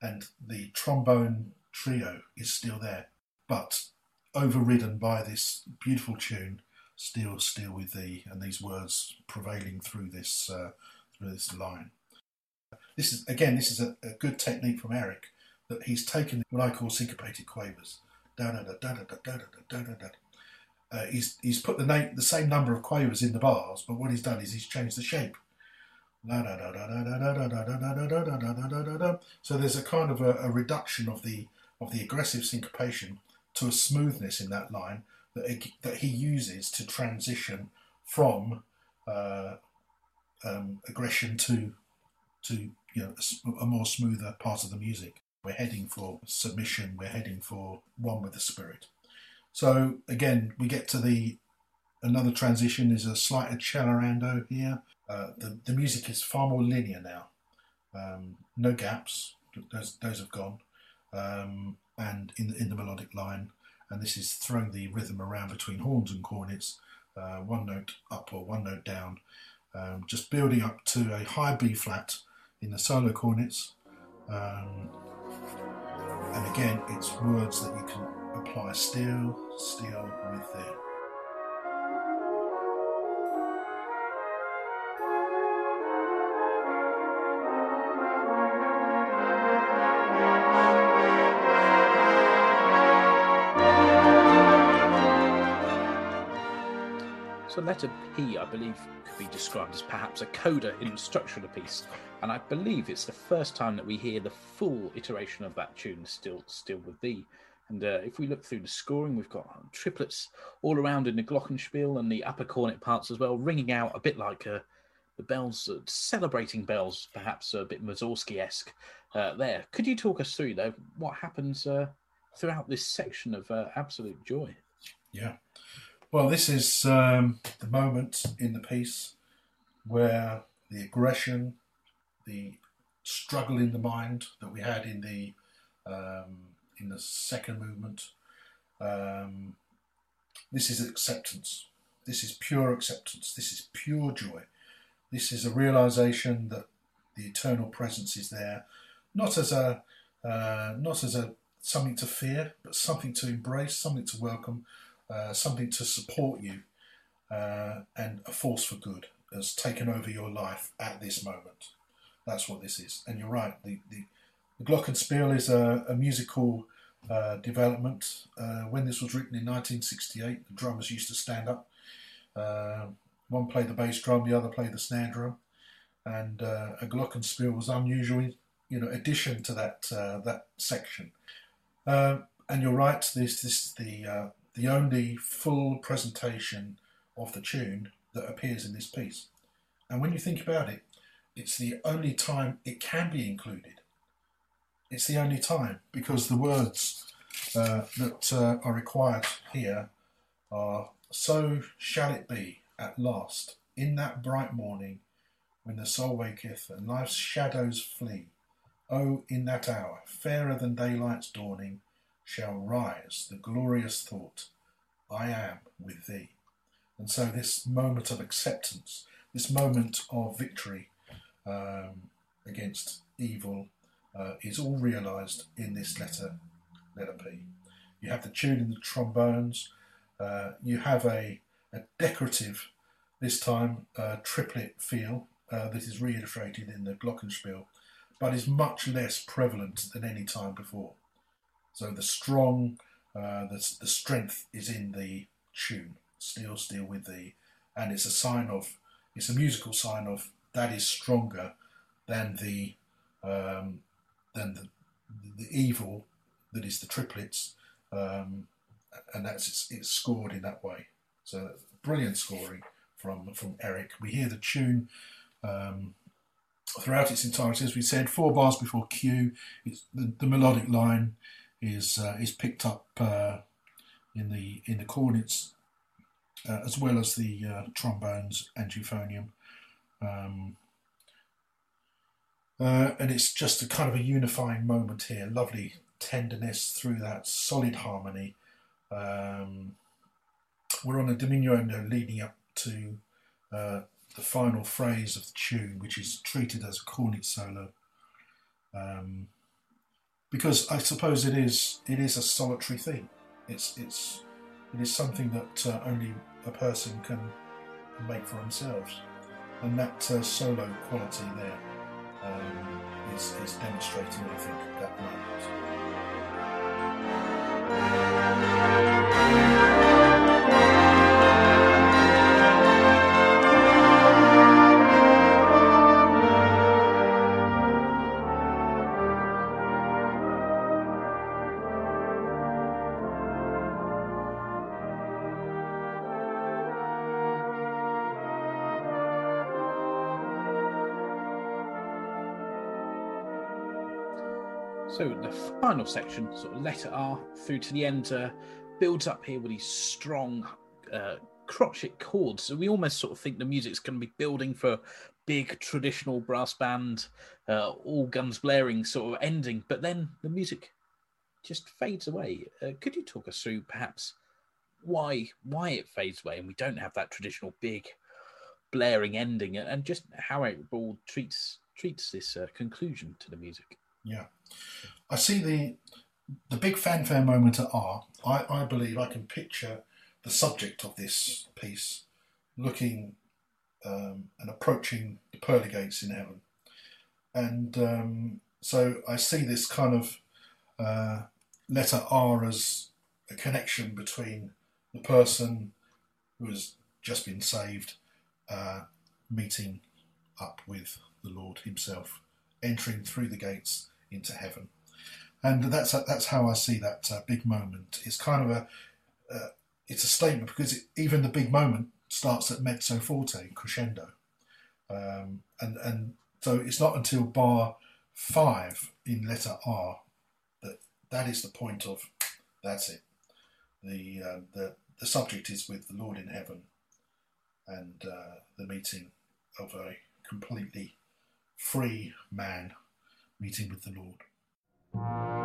and the trombone trio is still there, but overridden by this beautiful tune, "Still, Still with Thee," and these words prevailing through this uh, through this line. This is again, this is a, a good technique from Eric that he's taken what I call syncopated quavers. Da da da da da da da da da. Uh, he's he's put the name, the same number of quavers in the bars, but what he's done is he's changed the shape. So there's a kind of a, a reduction of the of the aggressive syncopation to a smoothness in that line that he, that he uses to transition from uh, um, aggression to to you know a, a, more smoother part of the music. We're heading for submission. We're heading for one with the spirit. So again, we get to the another transition is a slight accelerando here. Uh, the the music is far more linear now. Um, no gaps. Those those have gone. Um, and in the, in the melodic line, and this is throwing the rhythm around between horns and cornets, uh, one note up or one note down, um, just building up to a high B flat in the solo cornets. Um, and again, it's words that you can apply still, still with there. So letter P, I believe, could be described as perhaps a coda in the structure of the piece, and I believe it's the first time that we hear the full iteration of that tune, still, still with thee. And uh, if we look through the scoring, we've got triplets all around in the glockenspiel and the upper cornet parts as well, ringing out a bit like uh, the bells, uh, celebrating bells, perhaps a bit Mussorgsky-esque uh, there. Could you talk us through, though, what happens uh, throughout this section of uh, absolute joy? Yeah. Well, this is um, the moment in the piece where the aggression, the struggle in the mind that we had in the um, in the second movement. Um, this is acceptance. This is pure acceptance. This is pure joy. This is a realization that the eternal presence is there, not as a uh, not as a something to fear, but something to embrace, something to welcome, uh, something to support you, uh, and a force for good has taken over your life at this moment. That's what this is. And you're right, the, the, the Glockenspiel is a, a musical uh, development. Uh, when this was written in 1968, the drummers used to stand up. Uh, one played the bass drum, the other played the snare drum. And a Glockenspiel was unusual, you know, addition to that that section. and you're right, this, this is the the only full presentation of the tune that appears in this piece. And when you think about it, it's the only time it can be included. It's the only time because the words uh, that uh, are required here are So shall it be at last, in that bright morning, when the soul waketh and life's shadows flee. Oh, in that hour, fairer than daylight's dawning, shall rise the glorious thought, I am with thee. And so, this moment of acceptance, this moment of victory um, against evil, uh, is all realised in this letter, letter P. You have the tune in the trombones, uh, you have a, a decorative, this time, uh, triplet feel uh, that is reiterated in the Glockenspiel, but is much less prevalent than any time before. So the strong, uh, the, the strength is in the tune, Still, Still with Thee, and it's a sign of, it's a musical sign of that is stronger than the, um, than the, the evil that is the triplets, um, and that's it's, it's scored in that way. So brilliant scoring from from Eric. We hear the tune. Um, throughout its entirety, as we said, four bars before Q, it's the, the melodic line is uh, is picked up uh, in the in the cornets uh, as well as the uh, trombones and euphonium. Um, uh, and it's just a kind of a unifying moment here. Lovely tenderness through that solid harmony. Um, we're on a diminuendo leading up to uh, the final phrase of the tune, which is treated as a cornet solo. Um, because I suppose it is it is a solitary thing. It's it's it is something that uh, only a person can make for themselves, and that uh, solo quality there um, is is demonstrating, I think, that moment. So the final section, sort of letter R through to the end, uh, builds up here with these strong uh, crotchet chords. So we almost sort of think the music's going to be building for big traditional brass band, uh, all guns blaring sort of ending, but then the music just fades away. Uh, could you talk us through perhaps why why it fades away and we don't have that traditional big blaring ending and just how it all treats treats this uh, conclusion to the music? Yeah. I see the the big fanfare moment at R. I, I believe I can picture the subject of this piece looking um, and approaching the pearly gates in heaven. And um, so I see this kind of uh, letter R as a connection between the person who has just been saved, uh, meeting up with the Lord Himself, entering through the gates into heaven. And that's that's how I see that uh, big moment. It's kind of a uh, it's a statement because it, even the big moment starts at mezzo forte, crescendo, um, and and so it's not until bar five in letter R that that is the point of that's it. The uh, the the subject is with the Lord in heaven, and uh, the meeting of a completely free man meeting with the Lord.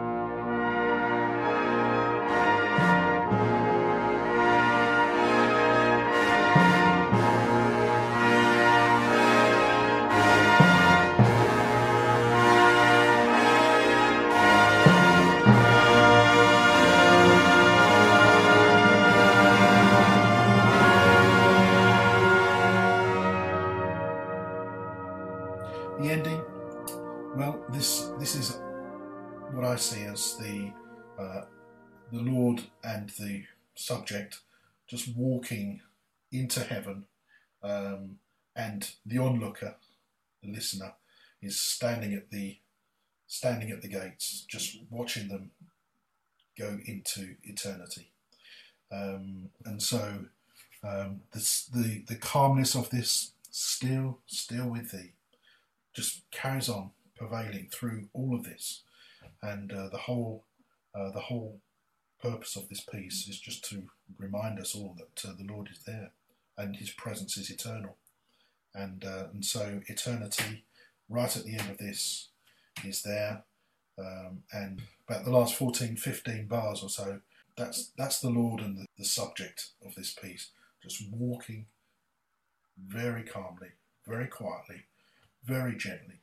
See as the uh, the Lord and the subject just walking into heaven, um, and the onlooker, the listener, is standing at the standing at the gates, just watching them go into eternity. Um, and so, um, this, the the calmness of this still, still with thee, just carries on prevailing through all of this, and uh, the whole uh, the whole purpose of this piece is just to remind us all that uh, the Lord is there, and His presence is eternal, and uh, and so eternity, right at the end of this, is there, um, and about the last 14, 15 bars or so, that's that's the Lord and the, the subject of this piece, just walking very calmly, very quietly, very gently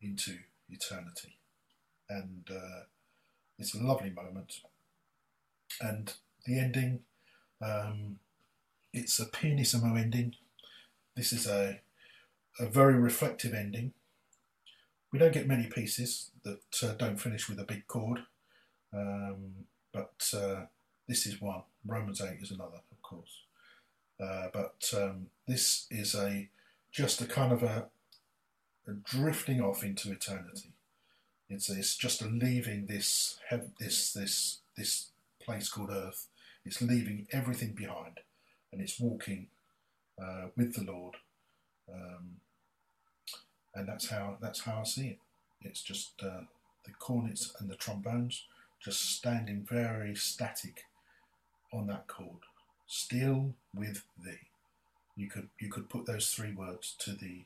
into eternity. And uh, it's a lovely moment. And the ending, um, it's a pianissimo ending. This is a, a very reflective ending. We don't get many pieces that uh, don't finish with a big chord, um, but uh, this is one. Romans 8 is another, of course. Uh, but um, this is a just a kind of a, a drifting off into eternity. It's, it's just leaving this this this this place called Earth. It's leaving everything behind, and it's walking uh, with the Lord. Um, and that's how that's how I see it. It's just uh, the cornets and the trombones just standing very static on that chord, still with thee. You could you could put those three words to the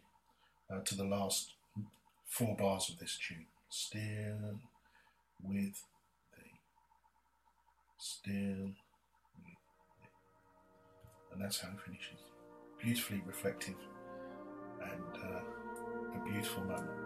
uh, to the last four bars of this tune. Still with thee. Still with thee. And that's how it finishes. Beautifully reflective and uh, a beautiful moment.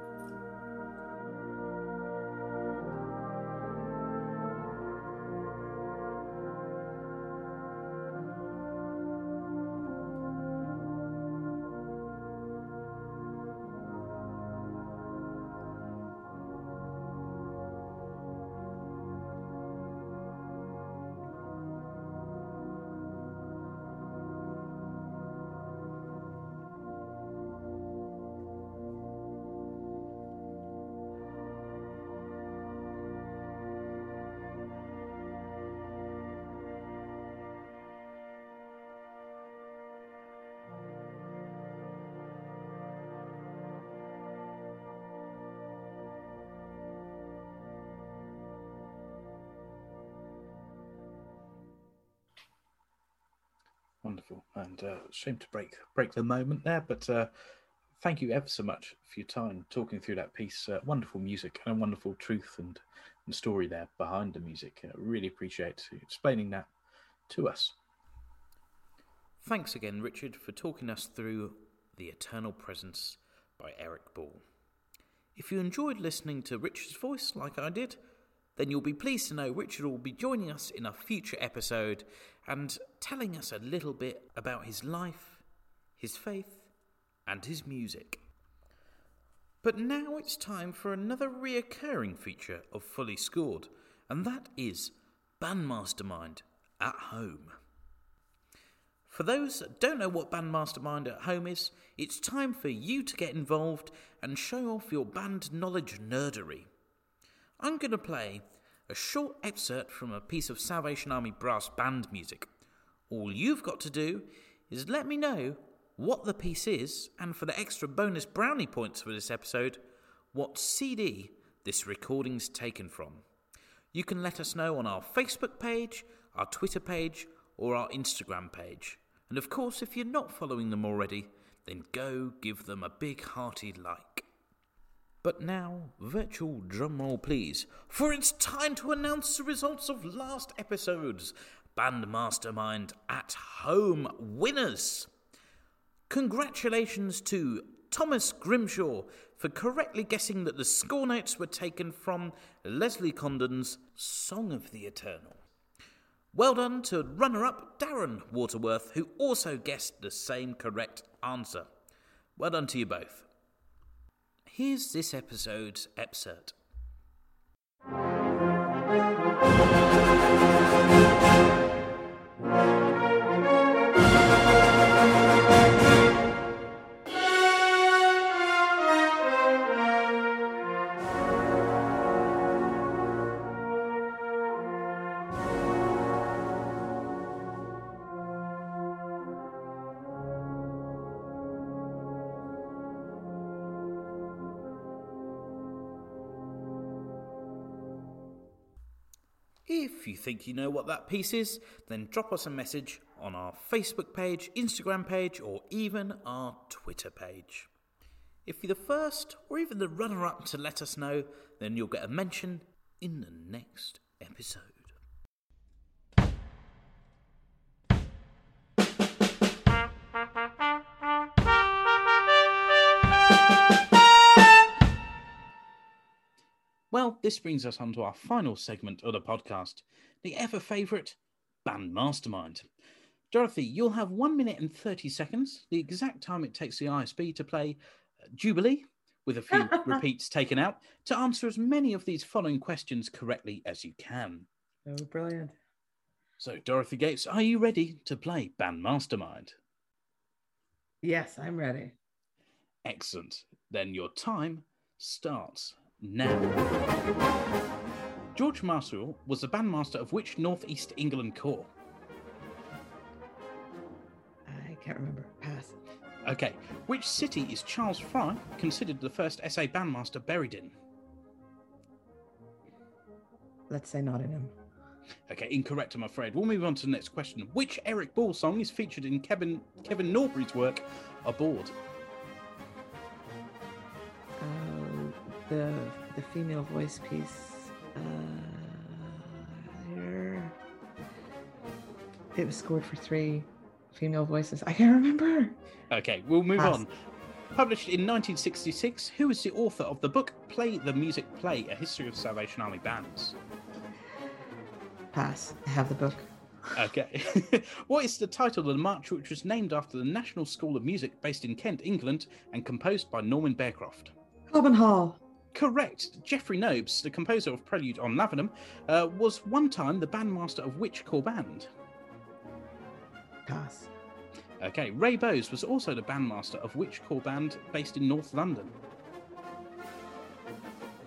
Wonderful, and uh, shame to break break the moment there, but uh, thank you ever so much for your time talking through that piece. Uh, wonderful music and a wonderful truth and, and story there behind the music. Uh, really appreciate you explaining that to us. Thanks again, Richard, for talking us through The Eternal Presence by Eric Ball. If you enjoyed listening to Richard's voice like I did, then you'll be pleased to know Richard will be joining us in a future episode and telling us a little bit about his life, his faith, and his music. But now it's time for another reoccurring feature of Fully Scored, and that is Bandmastermind at Home. For those that don't know what Band Mastermind at home is, it's time for you to get involved and show off your band knowledge nerdery. I'm going to play a short excerpt from a piece of Salvation Army brass band music. All you've got to do is let me know what the piece is, and for the extra bonus brownie points for this episode, what CD this recording's taken from. You can let us know on our Facebook page, our Twitter page, or our Instagram page. And of course, if you're not following them already, then go give them a big hearty like. But now, virtual drumroll please, for it's time to announce the results of last episode's Band Mastermind at Home winners. Congratulations to Thomas Grimshaw for correctly guessing that the score notes were taken from Leslie Condon's Song of the Eternal. Well done to runner up Darren Waterworth, who also guessed the same correct answer. Well done to you both. Here's this episode's excerpt. Think you know what that piece is, then drop us a message on our Facebook page, Instagram page, or even our Twitter page. If you're the first or even the runner up to let us know, then you'll get a mention in the next episode. Well, this brings us on to our final segment of the podcast, the ever favourite Band Mastermind. Dorothy, you'll have one minute and 30 seconds, the exact time it takes the ISB to play Jubilee, with a few repeats taken out, to answer as many of these following questions correctly as you can. Oh, brilliant. So, Dorothy Gates, are you ready to play Band Mastermind? Yes, I'm ready. Excellent. Then your time starts now. George Marshall was the bandmaster of which Northeast England corps? I can't remember. Pass. Okay. Which city is Charles Fry considered the first SA bandmaster buried in? Let's say Nottingham. Okay, incorrect, I'm afraid. We'll move on to the next question. Which Eric Ball song is featured in Kevin Kevin Norbury's work, Aubade? The the female voice piece. Uh, here. It was scored for three female voices. I can't remember. Okay, we'll move Pass. on. Published in 1966, who is the author of the book Play the Music Play A History of Salvation Army Bands? Pass. I have the book. Okay. what is the title of the march which was named after the National School of Music based in Kent, England, and composed by Norman Bearcroft? Cobham Hall. Correct. Geoffrey Nobes, the composer of Prelude on Lavenham, uh, was one time the bandmaster of which corps band? Pass. Okay. Ray Bowes was also the bandmaster of which corps band based in North London?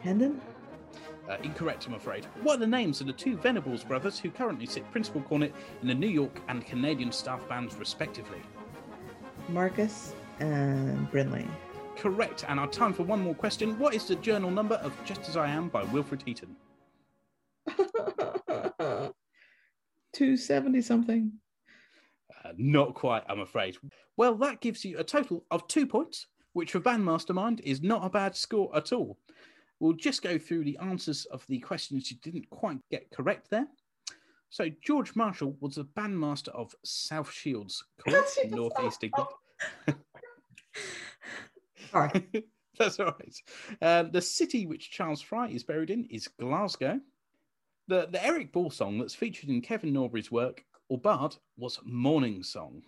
Hendon. Uh, incorrect, I'm afraid. What are the names of the two Venables brothers who currently sit principal cornet in the New York and Canadian staff bands, respectively? Marcus and Brinley. Correct. And our time for one more question. What is the journal number of Just As I Am by Wilfred Heaton? 270 something. Uh, not quite, I'm afraid. Well, that gives you a total of two points, which for Band Mastermind is not a bad score at all. We'll just go through the answers of the questions you didn't quite get correct there. So, George Marshall was the bandmaster of South Shields, North East England. Sorry. That's all right. Uh, the city which Charles Fry is buried in is Glasgow. The, the Eric Ball song that's featured in Kevin Norbury's work, Aubade, was Morning Song.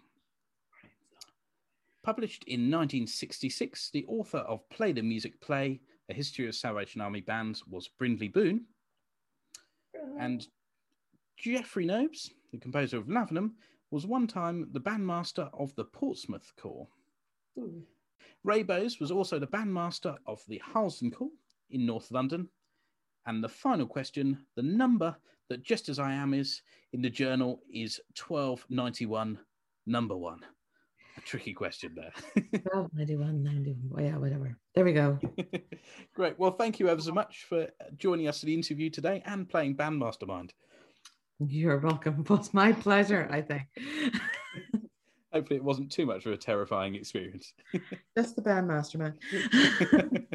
Published in 1966, the author of Play the Music Play, A History of Salvation Army Bands, was Brindley Boon. And Geoffrey Nobes, the composer of Lavenham, was one time the bandmaster of the Portsmouth Corps. Ray Bowes was also the bandmaster of the Harlesden Corps in North London. And the final question the number that Just As I Am is in the journal is 1291, number one. A tricky question there. 1291, 91. Well, yeah, whatever. There we go. Great. Well, thank you ever so much for joining us for the interview today and playing Bandmastermind. You're welcome. It was my pleasure, I think. Hopefully, it wasn't too much of a terrifying experience. Just the bandmaster, man.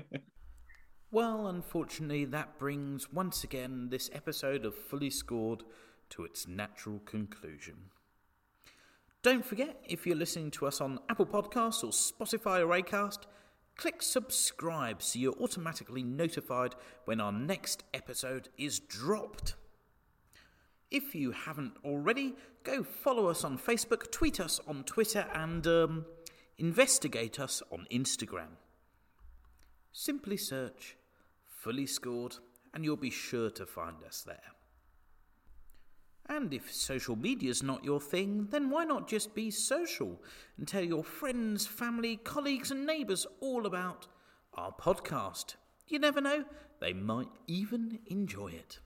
well, unfortunately, that brings once again this episode of Fully Scored to its natural conclusion. Don't forget, if you're listening to us on Apple Podcasts or Spotify or Acast, click subscribe so you're automatically notified when our next episode is dropped. If you haven't already, go follow us on Facebook, tweet us on Twitter, and um, investigate us on Instagram. Simply search Fully Scored and you'll be sure to find us there. And if social media's not your thing, then why not just be social and tell your friends, family, colleagues, and neighbours all about our podcast? You never know, they might even enjoy it.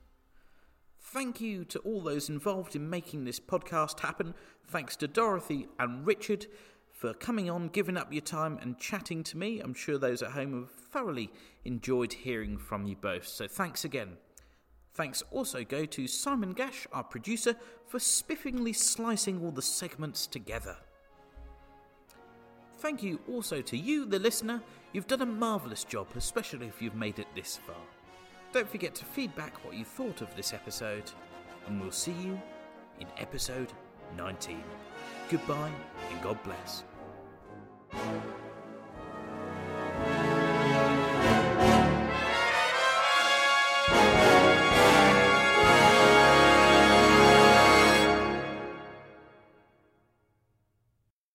Thank you to all those involved in making this podcast happen. Thanks to Dorothy and Richard for coming on, giving up your time, and chatting to me. I'm sure those at home have thoroughly enjoyed hearing from you both. So thanks again. Thanks also go to Simon Gash, our producer, for spiffingly slicing all the segments together. Thank you also to you, the listener. You've done a marvellous job, especially if you've made it this far. Don't forget to feedback what you thought of this episode, and we'll see you in episode 19. Goodbye and God bless.